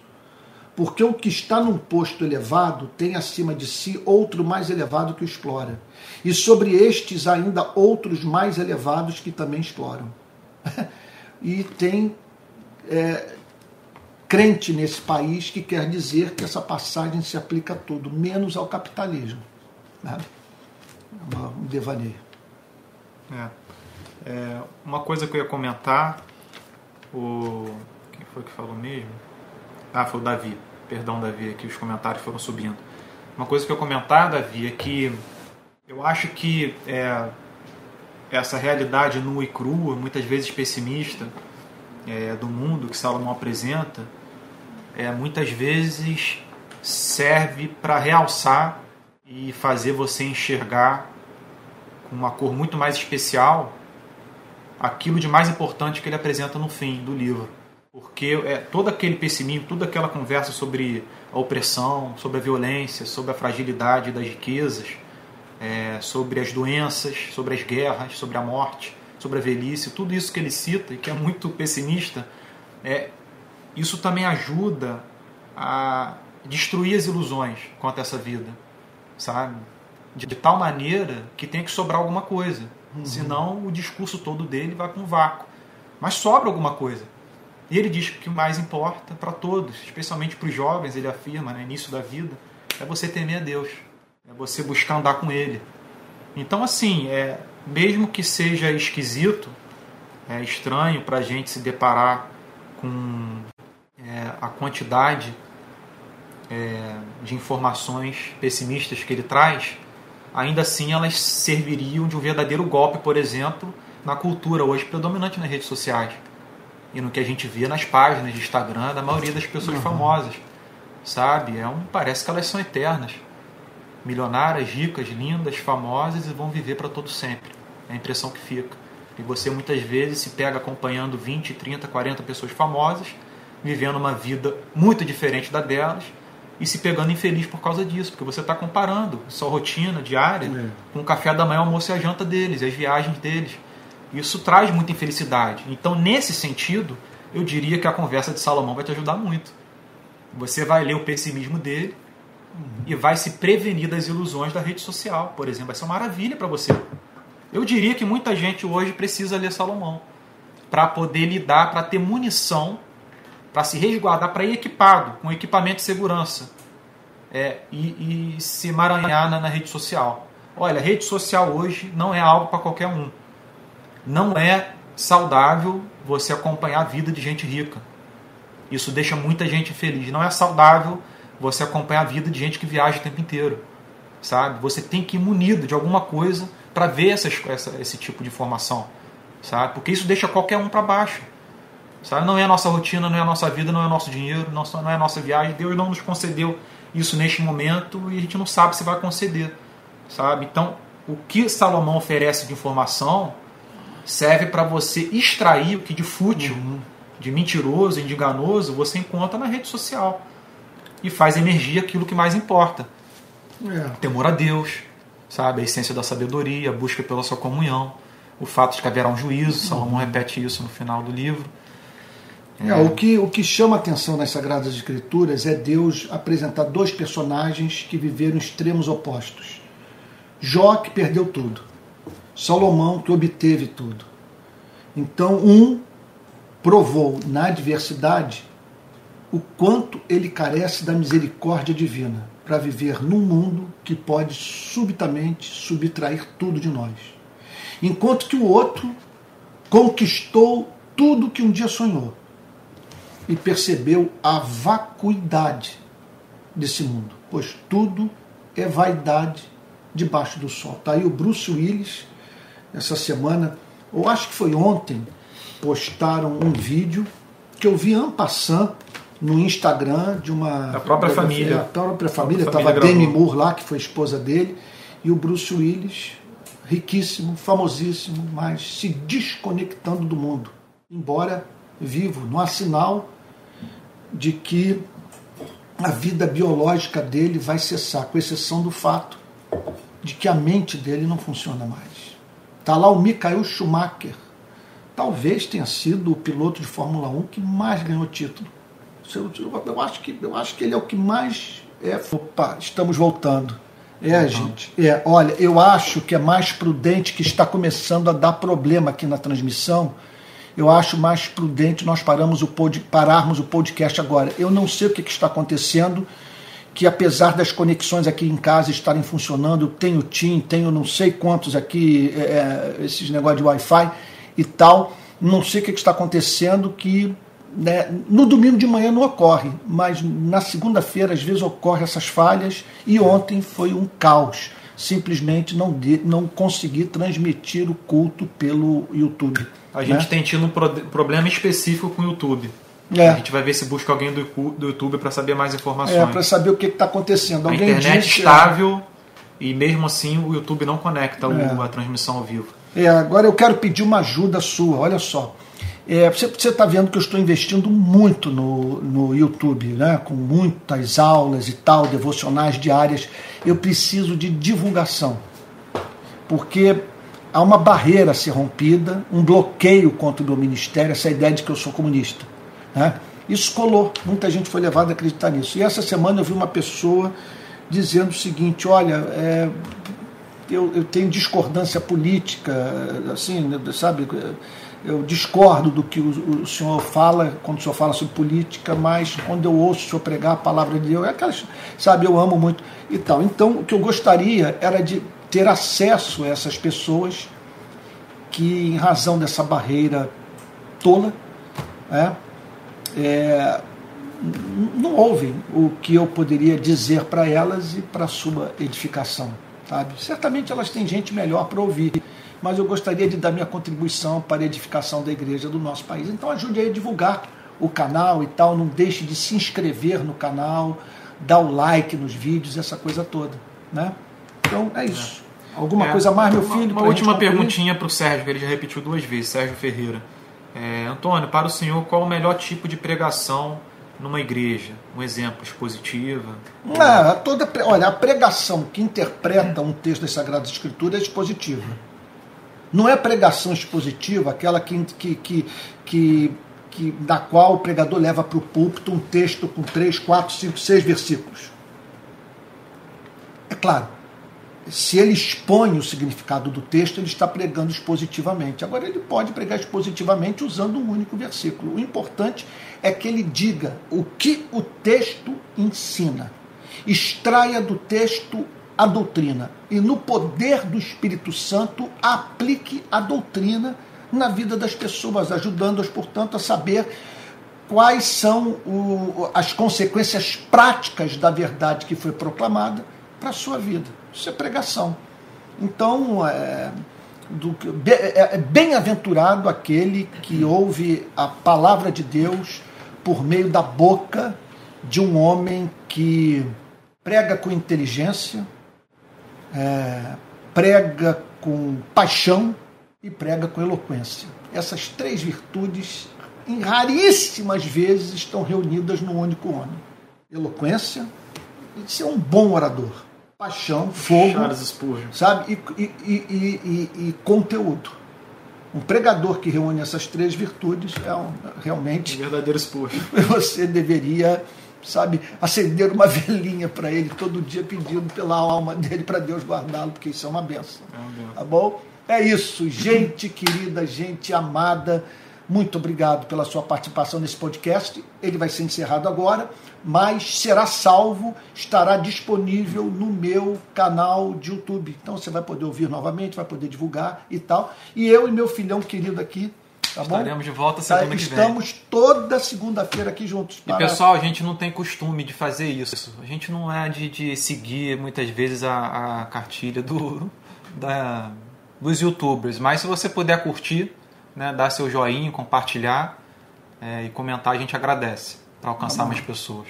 Porque o que está num posto elevado tem acima de si outro mais elevado que o explora, e sobre estes ainda outros mais elevados que também exploram. [LAUGHS] e tem é, crente nesse país que quer dizer que essa passagem se aplica a tudo, menos ao capitalismo. Né? Um devaneio. É. É, uma coisa que eu ia comentar, o. Quem foi que falou mesmo? Ah, foi o Davi. Perdão, Davi, aqui os comentários foram subindo. Uma coisa que eu ia comentar, Davi, é que eu acho que é, essa realidade nua e crua, muitas vezes pessimista, é, do mundo que Salomão apresenta, é, muitas vezes serve para realçar e fazer você enxergar com uma cor muito mais especial aquilo de mais importante que ele apresenta no fim do livro. Porque é, todo aquele pessimismo, toda aquela conversa sobre a opressão, sobre a violência, sobre a fragilidade das riquezas, é, sobre as doenças, sobre as guerras, sobre a morte, sobre a velhice, tudo isso que ele cita e que é muito pessimista, é, isso também ajuda a destruir as ilusões quanto a essa vida, sabe? De, de tal maneira que tem que sobrar alguma coisa. Uhum. Senão o discurso todo dele vai para um vácuo. Mas sobra alguma coisa. E ele diz que o mais importa para todos, especialmente para os jovens, ele afirma, no né, início da vida, é você temer a Deus. É você buscar andar com Ele. Então, assim, é, mesmo que seja esquisito, é estranho para a gente se deparar com é, a quantidade é, de informações pessimistas que ele traz, ainda assim elas serviriam de um verdadeiro golpe, por exemplo, na cultura hoje predominante nas redes sociais e no que a gente vê nas páginas de Instagram da maioria das pessoas uhum. famosas, sabe? É um, parece que elas são eternas, milionárias, ricas, lindas, famosas e vão viver para todo sempre. É a impressão que fica. E você muitas vezes se pega acompanhando 20, 30, 40 pessoas famosas, vivendo uma vida muito diferente da delas e se pegando infeliz por causa disso, porque você está comparando sua rotina diária é. com o café da manhã, almoço e a janta deles, as viagens deles. Isso traz muita infelicidade. Então, nesse sentido, eu diria que a conversa de Salomão vai te ajudar muito. Você vai ler o pessimismo dele uhum. e vai se prevenir das ilusões da rede social, por exemplo. Vai ser uma maravilha para você. Eu diria que muita gente hoje precisa ler Salomão para poder lidar, para ter munição para se resguardar, para ir equipado, com equipamento de segurança é, e, e se emaranhar na, na rede social. Olha, rede social hoje não é algo para qualquer um. Não é saudável você acompanhar a vida de gente rica. Isso deixa muita gente feliz. Não é saudável você acompanhar a vida de gente que viaja o tempo inteiro. Sabe? Você tem que ir munido de alguma coisa para ver essas, essa, esse tipo de informação. Sabe? Porque isso deixa qualquer um para baixo. Sabe? Não é a nossa rotina, não é a nossa vida, não é o nosso dinheiro, não é a nossa viagem. Deus não nos concedeu isso neste momento e a gente não sabe se vai conceder. Sabe? Então, o que Salomão oferece de informação serve para você extrair o que de fútil, uhum. de mentiroso, de enganoso você encontra na rede social. E faz emergir aquilo que mais importa. É. Temor a Deus, sabe? A essência da sabedoria, a busca pela sua comunhão, o fato de que haverá um juízo, Salomão repete isso no final do livro. É, o, que, o que chama atenção nas Sagradas Escrituras é Deus apresentar dois personagens que viveram extremos opostos. Jó, que perdeu tudo. Salomão, que obteve tudo. Então, um provou na adversidade o quanto ele carece da misericórdia divina. para viver num mundo que pode subitamente subtrair tudo de nós. Enquanto que o outro conquistou tudo que um dia sonhou e percebeu a vacuidade desse mundo, pois tudo é vaidade debaixo do sol. Está aí o Bruce Willis, essa semana, ou acho que foi ontem, postaram um vídeo que eu vi en passant no Instagram de uma. Da própria família. A própria família, estava Demi Moore lá, que foi esposa dele, e o Bruce Willis, riquíssimo, famosíssimo, mas se desconectando do mundo. Embora vivo, não há sinal de que a vida biológica dele vai cessar, com exceção do fato de que a mente dele não funciona mais. Está lá o Michael Schumacher, talvez tenha sido o piloto de Fórmula 1 que mais ganhou título. Eu acho que, eu acho que ele é o que mais. É, opa, estamos voltando. É, uhum. gente. É, olha, eu acho que é mais prudente que está começando a dar problema aqui na transmissão. Eu acho mais prudente nós paramos o pod, pararmos o podcast agora. Eu não sei o que, que está acontecendo, que apesar das conexões aqui em casa estarem funcionando, tenho TIM, tenho não sei quantos aqui, é, é esses negócios de Wi-Fi e tal. Não sei o que está acontecendo que né, no domingo de manhã não ocorre, mas na segunda-feira às vezes ocorrem essas falhas e ontem foi um caos. Simplesmente não, de, não consegui transmitir o culto pelo YouTube. A gente né? tem tido um pro, problema específico com o YouTube. É. A gente vai ver se busca alguém do, do YouTube para saber mais informações. É, para saber o que está acontecendo. A alguém internet disse, estável é... e mesmo assim o YouTube não conecta é. a transmissão ao vivo. É, agora eu quero pedir uma ajuda sua, olha só. É, você está vendo que eu estou investindo muito no, no YouTube, né? com muitas aulas e tal, devocionais diárias. Eu preciso de divulgação, porque há uma barreira a ser rompida, um bloqueio contra o meu ministério, essa ideia de que eu sou comunista. Né? Isso colou, muita gente foi levada a acreditar nisso. E essa semana eu vi uma pessoa dizendo o seguinte: olha, é, eu, eu tenho discordância política, assim, sabe? Eu discordo do que o, o, senhor fala quando o senhor fala sobre política, mas quando eu ouço o senhor pregar a palavra de Deus, é aquelas, sabe, eu amo muito e tal. Então, o que eu gostaria era de ter acesso a essas pessoas que, em razão dessa barreira tola, é, é, não ouvem o que eu poderia dizer para elas e para sua edificação sabe? Certamente elas têm gente melhor para ouvir, mas eu gostaria de dar minha contribuição para a edificação da igreja do nosso país. Então ajude aí a divulgar o canal e tal, não deixe de se inscrever no canal, dar o like nos vídeos, essa coisa toda, né? Então é isso. É. Alguma é. coisa mais, meu filho? Uma, uma última perguntinha para o Sérgio, que ele já repetiu duas vezes, Sérgio Ferreira. É, Antônio, para o senhor, qual o melhor tipo de pregação numa igreja? Um exemplo, expositiva? Não, toda, olha, a pregação que interpreta um texto das Sagradas Escrituras é expositiva. Não é pregação expositiva aquela que, que, que, que, que da qual o pregador leva para o púlpito um texto com três, quatro, cinco, seis versículos. É claro, se ele expõe o significado do texto, ele está pregando expositivamente. Agora, ele pode pregar expositivamente usando um único versículo. O importante é que ele diga o que o texto ensina. Extraia do texto a doutrina e, no poder do Espírito Santo, aplique a doutrina na vida das pessoas, ajudando-as, portanto, a saber quais são o, as consequências práticas da verdade que foi proclamada para a sua vida. Isso é pregação. Então, é, é, é bem-aventurado aquele que ouve a palavra de Deus por meio da boca de um homem que prega com inteligência, é, prega com paixão e prega com eloquência. Essas três virtudes, em raríssimas vezes, estão reunidas num único homem: eloquência e ser um bom orador paixão, fogo, sabe? E, e, e, e, conteúdo. Um pregador que reúne essas três virtudes é um, realmente. Um verdadeiro Spurgeon. [LAUGHS] Você deveria, sabe, acender uma [LAUGHS] velhinha para ele todo dia pedindo pela alma dele para Deus guardá-lo, porque isso é uma benção. É uma benção. Tá bom? É isso, gente querida, gente amada. muito obrigado pela sua participação nesse podcast. Ele vai ser encerrado agora, mas será salvo, estará disponível no meu canal de YouTube. Então você vai poder ouvir novamente, vai poder divulgar e tal. E eu e meu filhão querido aqui, tá? Estaremos de volta semana Tá, que vem. Estamos toda segunda-feira aqui juntos. E pessoal, a gente não tem costume de fazer isso. A gente não é de, de seguir muitas vezes a, a cartilha do, da, dos youtubers. Mas se você puder curtir, né, dar seu joinha, compartilhar é, e comentar, a gente agradece para alcançar mais pessoas.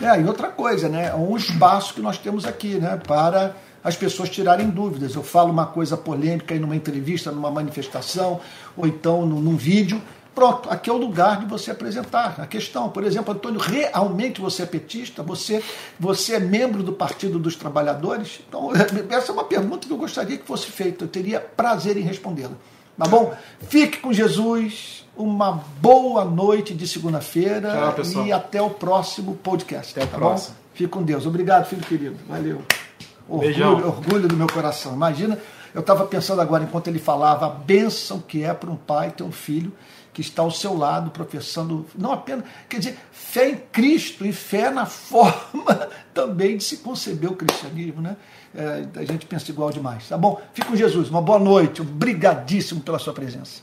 É, e outra coisa, né? É um espaço que nós temos aqui, né? Para as pessoas tirarem dúvidas. Eu falo uma coisa polêmica em numa entrevista, numa manifestação, ou então num, num vídeo. Pronto, aqui é o lugar de você apresentar a questão. Por exemplo, Antônio, realmente você é petista? Você, você é membro do Partido dos Trabalhadores? Então, [LAUGHS] essa é uma pergunta que eu gostaria que fosse feita. Eu teria prazer em respondê-la. Tá bom? Fique com Jesus. Uma boa noite de segunda-feira e até o próximo podcast. Até tá próximo. bom? Fique com Deus. Obrigado, filho querido. Valeu. Orgulho, orgulho do meu coração. Imagina, eu estava pensando agora, enquanto ele falava, a bênção que é para um pai ter um filho que está ao seu lado, professando, não apenas, quer dizer, fé em Cristo e fé na [LAUGHS] forma também de se conceber o cristianismo, né? É, a gente pensa igual demais, tá bom? Fique com Jesus, uma boa noite, obrigadíssimo pela sua presença.